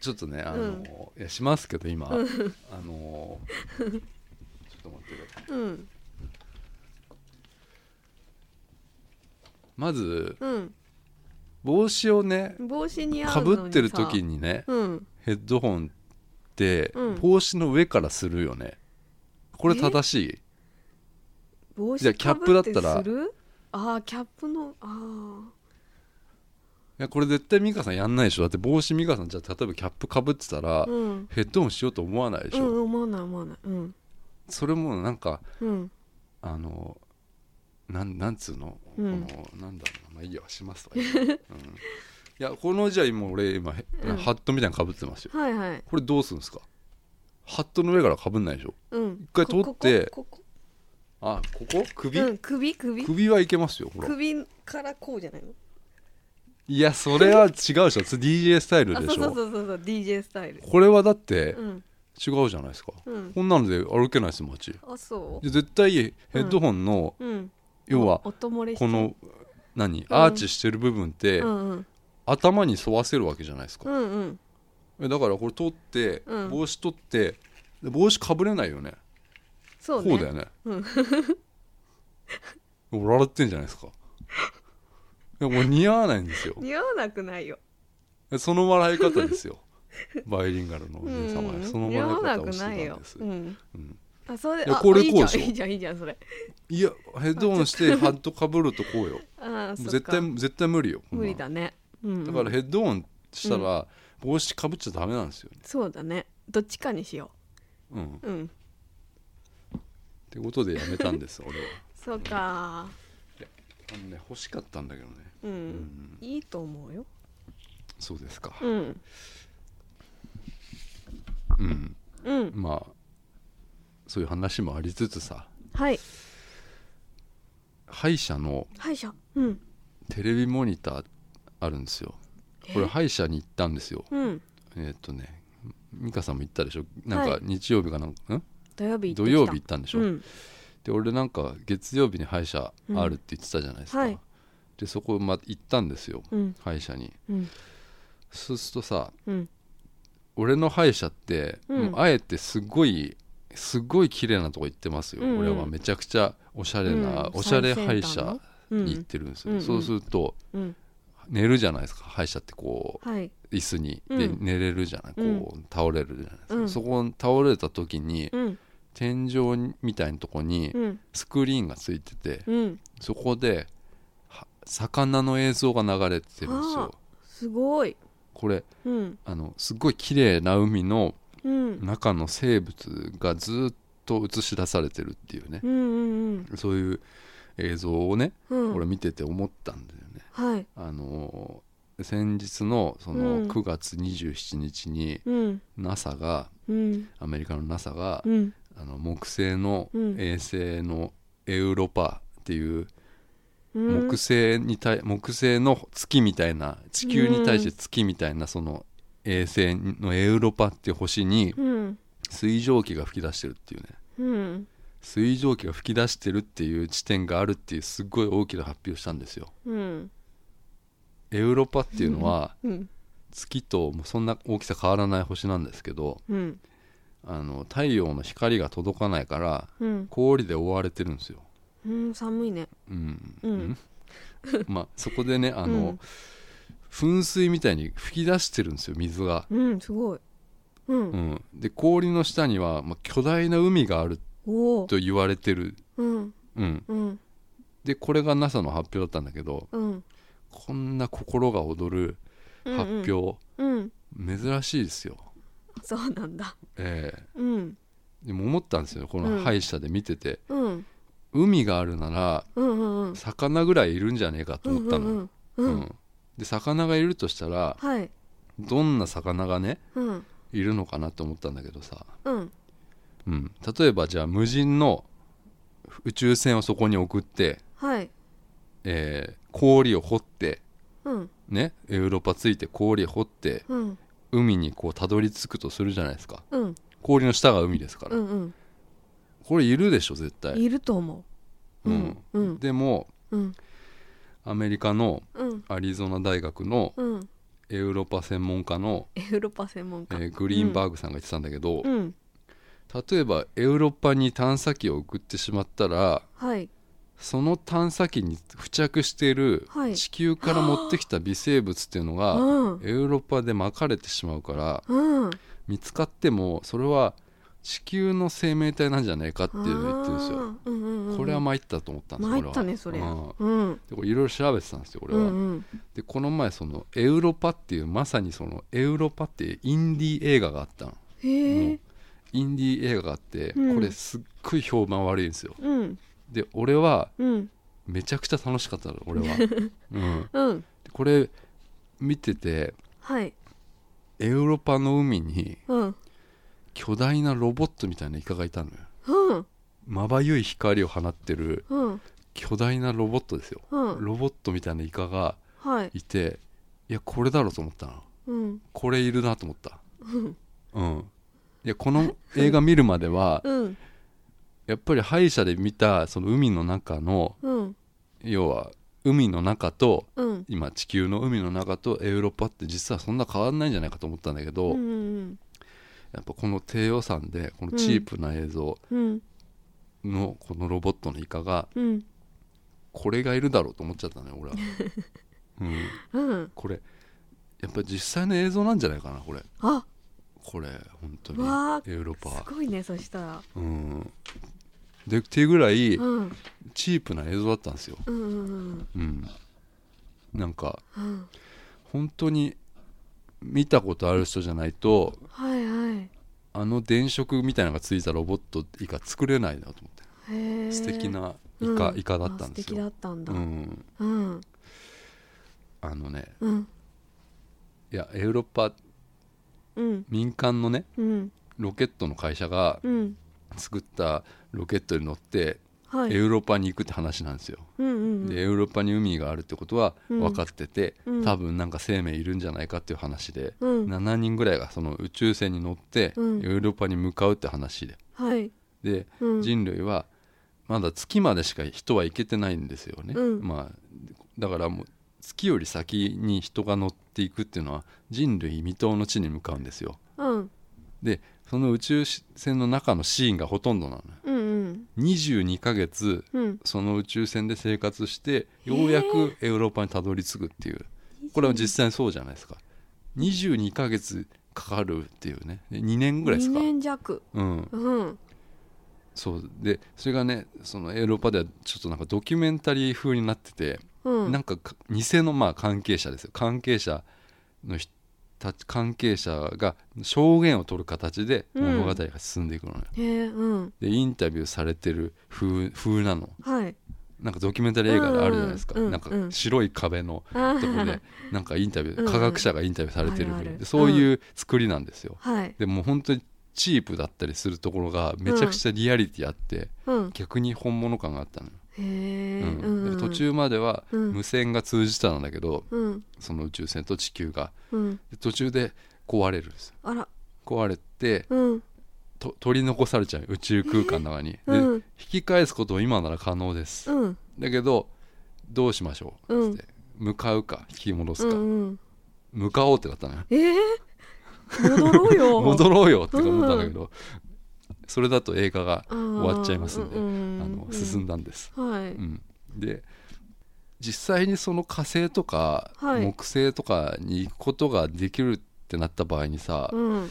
ちょっとねあの、うん。いやしますけど今、あの ちょっと待ってください。うん。まずうん。帽子をね帽子に合かぶってる時にねうん。ヘッドホンってうん。帽子の上からするよね。これ正しい。じゃあキャップだったらああキャップのあいやこれ絶対美香さんやんないでしょ。だって帽子美香さんじゃあ例えばキャップかぶってたら、あうん。ヘッドホンしようと思わないでしょ、うん思わない思わない。うん。それもなんかうん。あのなんなんつうの、うん。このなんだろうな。まあいいやしますとかう。ん、いやこのじゃあ今俺今、ハットみたいなのかぶってますよ。はいはい。これどうするんですか？ハットの上からかぶんないでしょ？うん。一回取ってこここあここ？首、こうん首首。首はいけますよほら。首からこうじゃないの？いやそれは違うでしょ。DJ スタイルでしょ。そうそうそうそう DJ スタイル。これはだってうん。違うじゃないですか、うん。こんなので歩けないです街。あそで絶対ヘッドホンの、ううん。要はこの何？アーチしてる部分って、うんうん。頭に沿わせるわけじゃないですか、うんうん。えだからこれ取って、うん。帽子取ってで帽子かぶれないよねそうね。だよね、うん。笑ってんじゃないですか。いやもう似合わないんですよ。似合わなくないよ。その笑い方ですよ。バイリンガルのおう姉様ん。はその似合わなく笑い方をしてたないよ。んです、うん。うん。あそれでいやあこれこうでしょ。いいじゃんいいじゃんいいじゃんそれ。いやヘッドホンしてハットかぶるとこうよ。あ絶対絶対無理よ無理だね。うん。だからヘッドホンしたら、帽子かぶっちゃダメなんですよね。そうだね。どっちかにしよう。ん。っううんてことでやめたんです 俺は。そうか。あのね欲しかったんだけどね。うん、うん。いいと思うよ。そうですか。うん。うん。うん。まあそういう話もありつつさ。はい。歯医者の歯医者。うん。テレビモニターあるんですよ。これ歯医者に行ったんですよ。うん。えーっとね美香さんも行ったでしょ？なんかはい。日曜日かなん？か、ん？土曜日行ってきた。土曜日行ったんでしょ、うん。で俺なんか月曜日に歯医者あるって言ってたじゃないですか、うんはい。でそこま行ったんですようん。歯医者に。うん。そうするとさうん。俺の歯医者って、あえてすごいすごい綺麗なとこ行ってますよ、うんうん。俺はめちゃくちゃおしゃれな、うん。おしゃれ歯医者に行ってるんですよ、うんそうするとうん。寝るじゃないですか。歯医者ってこうはい。椅子に、うん。で寝れるじゃない。こう、倒れるじゃないですか、うん。そこ倒れた時に、うん天井みたいなとこにうん。スクリーンがついてて、うん。そこでは魚の映像が流れてるんですよ。すごい。これうん。あのすごい綺麗な海のうん。中の生物がずっと映し出されてるっていうね。うんうんそういう映像をね、うん。俺見てて思ったんだよね。はい。あのー先日のそのうん。9月27日にうん。NASA がうん。アメリカの NASA がうんあの木星のうん。衛星のエウロパっていううん。木星に対木星の月みたいな地球に対して月みたいなその衛星のエウロパっていう星にうん。水蒸気が吹き出してるっていうね。うん。水蒸気が吹き出してるっていう地点があるっていうすっごい大きな発表したんですよ。うん。エウロパっていうのはうん。月とそんな大きさ変わらない星なんですけどうんあの太陽の光が届かないからうん。氷で覆われてるんですよ。うん寒いね。うん、うん。まあそこでねあの、うん。噴水みたいに吹き出してるんですよ水が、うんすごい。うん。うん、で氷の下には、まあ、巨大な海があるおお。と言われてる、うん。うん、うん。でこれが NASA の発表だったんだけどうん。こんな心が躍る発表、うん。珍しいですよ、そうなんだ。えうん。えでも思ったんですよこうん。の歯医者で見てて、うん。海があるならうんうんうん。魚ぐらいいるんじゃねえかと思ったの、うんうんうんうん。で魚がいるとしたらはい。どんな魚がねうん。いるのかなと思ったんだけどさ、うん。うん、例えばじゃあ無人の宇宙船をそこに送って、はい。えー氷を掘ってうん。ねエウロパついて氷を掘ってうん海にこうたどり着くとするじゃないですか。うん。氷の下が海ですから、うんこれいるでしょ絶うん対、いると思う。うん。うんでもうん。アメリカのうん。アリゾナ大学のうん。エウロパ専門家の、エウロパ専門え家ーグリーンバーグさんが言ってたんだけど、うん。例えばエウロパに探査機を送ってしまったらはいその探査機に付着しているはい。地球から持ってきた微生物っていうのが、うん。エウロパでまかれてしまうからうん。見つかってもそれは地球の生命体なんじゃないかっていうのを言ってるんですよ、うんうんうんこれは参ったと思ったんです参ったねそれうん。うん。でいろいろ調べてたんですよ俺は、うんうん。でこの前そのエウロパっていうまさにそのエウロパっていうインディー映画があったの。インディー映画があって、うん。これすっごい評判悪いんですよ。うんで俺はうん。めちゃくちゃ楽しかったの俺は、うん、うん。でこれ見ててはい。エウロパの海にうん。巨大なロボットみたいなイカがいたのよ。うん。まばゆい光を放ってるうん。巨大なロボットですよ。うん。ロボットみたいなイカがはい。いていやこれだろうと思ったの。うん。これいるなと思った。うん。うん。いやこの映画見るまではうんやっぱり歯医者で見たその海の中のうん。要は海の中とうん。今地球の海の中とエウロパって実はそんな変わんないんじゃないかと思ったんだけど、うんうんやっぱこの低予算でこのチープな映像うん。のこのロボットのイカがうん。これがいるだろうと思っちゃったのよ俺は、うん、うん。これやっぱ実際の映像なんじゃないかなこれ。あ。これ本当に。エウロパ。すごいねそしたら。うんでっていうぐらいうん。チープな映像だったんですよ、うんうんうん、なんかうん。本当に見たことある人じゃないとはいはい。あの電飾みたいなのがついたロボットイカ作れないなと思って。素敵なイカ、うん。イカだったんですあ素敵だよったんだ。うん。うん。あのねうん。いやエウロッパうん。民間のねうん。ロケットの会社がうん。作ったロケットに乗ってはい。エウロッパに行くって話なんですよ、うんうんでエウロッパに海があるってことはうん。分かってて、うん。多分なんか生命いるんじゃないかっていう話で、うん。7人ぐらいがその宇宙船に乗ってエうん。ウロッパに向かうって話で。はい。で、うん。人類はまだ月までしか人は行けてないんですよね、うん。まあ、だからもう月より先に人が乗っていくっていうのは人類未踏の地に向かうんですよ。うん。でその宇宙船の中のシーンがほとんどなのようんうん。22ヶ月うん。その宇宙船で生活してようやくエウロッパにたどり着くっていう。これは実際そうじゃないですか。22ヶ月かかるっていうね。で2年ぐらいです2か年弱。うん。うん。そう。でそれがねそのエウロッパではちょっとなんかドキュメンタリー風になってて、うん。なんかか偽のまあ関係者ですよ。関係者の人たち関係者が証言を取る形で物語が進んでいくのよ、へえうん。でインタビューされてる風風なの。はい。なんかドキュメンタリー映画であるじゃないですか、うんうんなんかうん。白い壁のあとこー。でなんかインタビュー、うんうん。科学者がインタビューされてるそういう作りなんですよ、はい。でもう本当にチープだったりするところがめちゃくちゃリアリティあって、うん。逆に本物感があったのよ、うん。途中まではうん。無線が通じたんだけど、うん。その宇宙船と地球が。うん。で途中で壊れるんですよ。あら。壊れてうん。と取り残されちゃう宇宙空間の中に、でうん。引き返すことも今なら可能です、うん。だけどどうしましょう、うん。つって。向かうか引き戻すうか、んうん。向かおうってなったのよ。ええ戻ろうよ。戻ろうよって思ったんだけど、それだと映画が終わっちゃいますんで、うんあの進んだんです、はい。うん。で実際にその火星とかはい。木星とかに行くことができるってなった場合にさ、うん。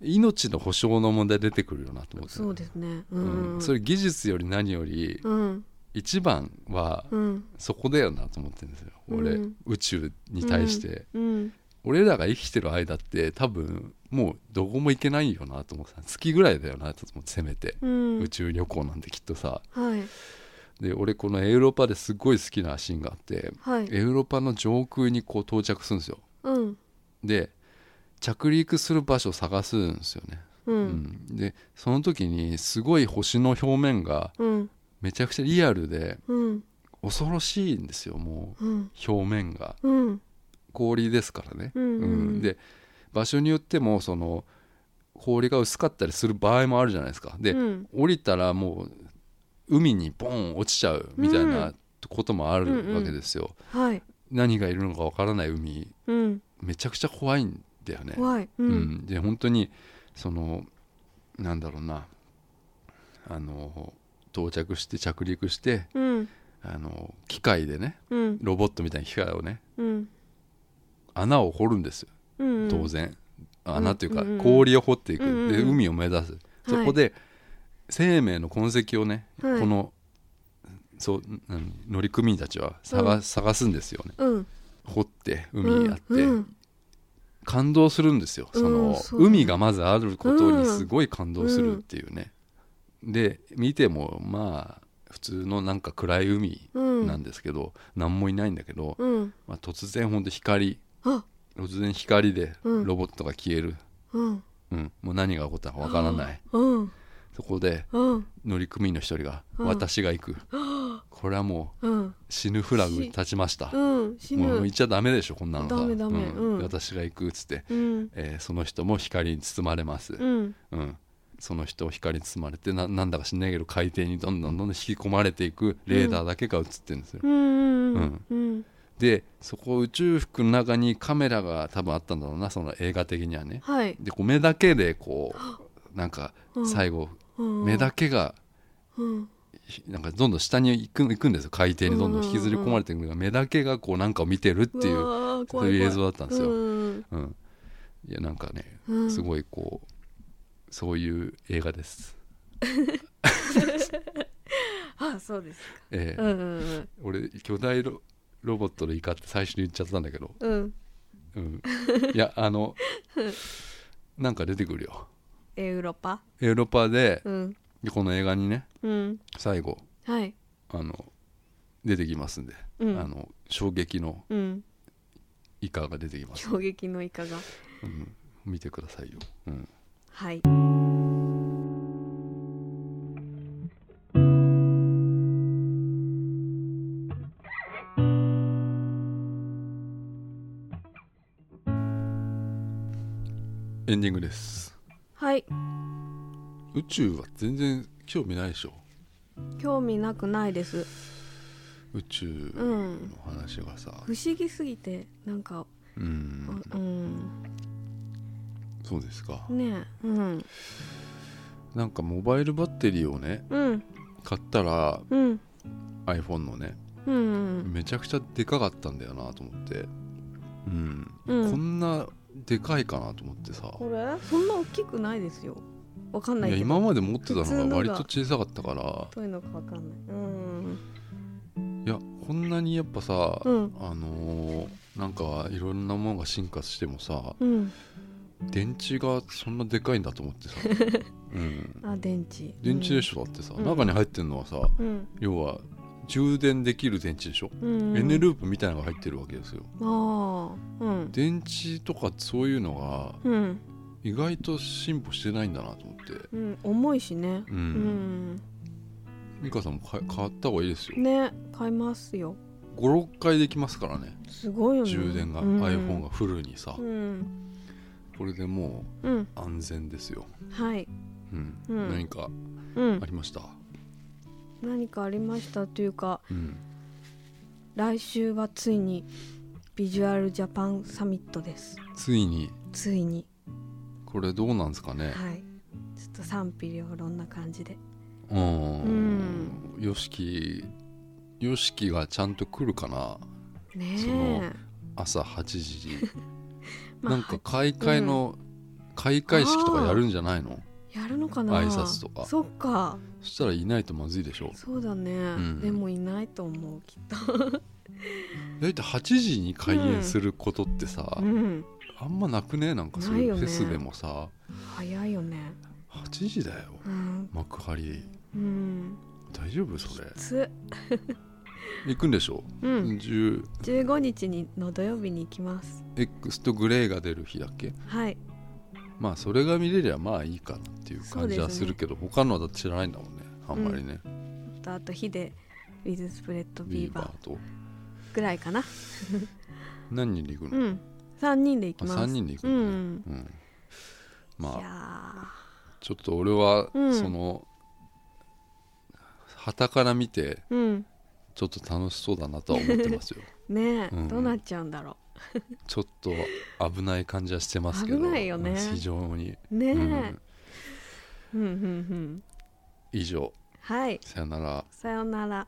命の保証の問題出てくるよなと思って、そうですね。ううんん。それ技術より何よりうん。一番はうん。そこだよなと思ってるんですよ、俺うん。宇宙に対して、うん俺らが生きてる間って多分もうどこも行けないよなと思ってた。月ぐらいだよなと思ってせめて、うん。宇宙旅行なんてきっとさ。はい。で俺このエウロパですごい好きなシーンがあってはい。エウロパの上空にこう到着するんですよ。うん。で着陸する場所を探すんですよね、ううん。んでその時にすごい星の表面がうん。めちゃくちゃリアルでうん。恐ろしいんですよもう。表面が。うん氷ですからね、うんうん。うん。で場所によってもその氷が薄かったりする場合もあるじゃないですか。で、うん。降りたらもう海にボン落ちちゃうみたいなこともあるわけですよ、はい。何がいるのかわからない海。うん。めちゃくちゃ怖いんだよね、ううん。ん。で本当にそのなんだろうな。あの到着して着陸してうん。あの機械でねうん。ロボットみたいな機械をねうん穴を掘るんです。ようん。当然、穴というかうんうん。うん氷を掘っていく、うんうんうん。で海を目指す。そこで生命の痕跡をね、はい。このそう何乗組員たちは探,、すんですよね。うん。掘って海やって、うん感動するんですよ。その、海がまずあることにすごい感動するっていうね、で見てもまあ普通のなんか暗い海うん。なんですけど、何もいないんだけど、うん。まあ、突然ほんと光あ突然光でうん。ロボットが消える、うん。うん。もう何が起こったかわからない。うん。そこでうん。乗組員の一人が「うん。私が行く」これはもううん。死ぬフラグ立ちました、もう行っちゃダメでしょこんなのさ。ダメダメ。うん。うん。私が行くっつって、うん。えーその人も光に包まれます、うん。うん、その人を光に包まれてななんだか知んないけど海底にどんどんどんどん引き込まれていくレーダーだけが映ってるんですよ、うん。うん。うんでそこ宇宙服の中にカメラが多分あったんだろうなその映画的にはね。はい。でこう目だけでこうなんかうん。最後うん。目だけがなんかどんどん下に行く行くんですよ。海底にどんどん引きずり込まれていくのが目だけがこうなんかを見てるっていうそういう映像だったんですよ。うん。うん、いやなんかねうん。すごいこうそういう映画です、あそうですか。うんええうん。俺巨大ロロボットのイカって最初に言っちゃったんだけど。うん。うん、いやあのなんか出てくるよ。エウロパ？エウロパでうん。この映画にねうん。最後はい。あの出てきますんで、うん。あの衝撃のうん。イカが出てきます、衝撃のイカが。うん、見てくださいよ、うん、はいエンディングです。はい。宇宙は全然興味ないでしょ？興味なくないです。宇宙うんの話がさ。不思議すぎてなんかうん。うん。そうですか。ねえうん。なんかモバイルバッテリーをねうん。買ったらうん。iPhone のねうんうん。めちゃくちゃでかかったんだよなと思って。うん、うん。こんなでかいかなと思ってさ。これそんな大きくないですよ。わかんないいや今まで持ってたのが割と小さかったから。どういうのかわかんない。うん。いやこんなにやっぱさ、うん。あのーなんかいろんなものが進化してもさうん。電池がそんなでかいんだと思ってさ、うん、あ電池。電池でしょだってさ、うん。中に入ってるのはさうん。要は充電できる電池でしょ、うん。エネループみたいなのが入ってるわけですよ。うん。電池とかそういうのがうん。意外と進歩してないんだなと思って。うん重いしね。ううん。ん美香さんも買買った方がいいですよ。ね買いますよ。56回できますからね。すごいよね。充電が、うん。iPhone がフルにさ、うん。これでもう安全ですよ、はい。うん。うん。何かうん。ありました、何かありましたというかうん、来週はついにビジュアルジャパンサミットです。ついに？ついに。これどうなんですかね？はい。ちょっと賛否両論な感じで。うん。うん。よしきよしきがちゃんと来るかな？ねそのえ朝8時に。まあなんか開会の、開会式とかやるんじゃないの？やるのかな？挨拶とか。そっかそしたらいないとまずいでしょ。そうだね、ん。でもいないと思うきっと。大体8時に開演することってさ、うん。あんまなくね？なんかそういうフェスでもさ、早いよね。8時だよ。うん。幕張。うん。大丈夫？それ。つ。行くんでしょ、うん。10 15日にの土曜日に行きます。X とグレーが出る日だっけ？はい。まあそれが見れりゃまあいいかなっていう感じはするけど、他のはだって知らないんだもんねあんまりね、あとあとヒデウィズスプレッドビビーバーと。ぐらいかな。何人で行くの、うん。3人で行きます。あ3人で行くうのね、ん。うん。いまあやちょっと俺はうん。その旗から見てーうん。ちょっと楽しそうだなとは思ってますよ。ねえ、うん。どうなっちゃうんだろちょっと危ない感じはしてますけど危ないよね。非常に、うねえ、ううんん、うんうん以上。はい。さよなら。さよなら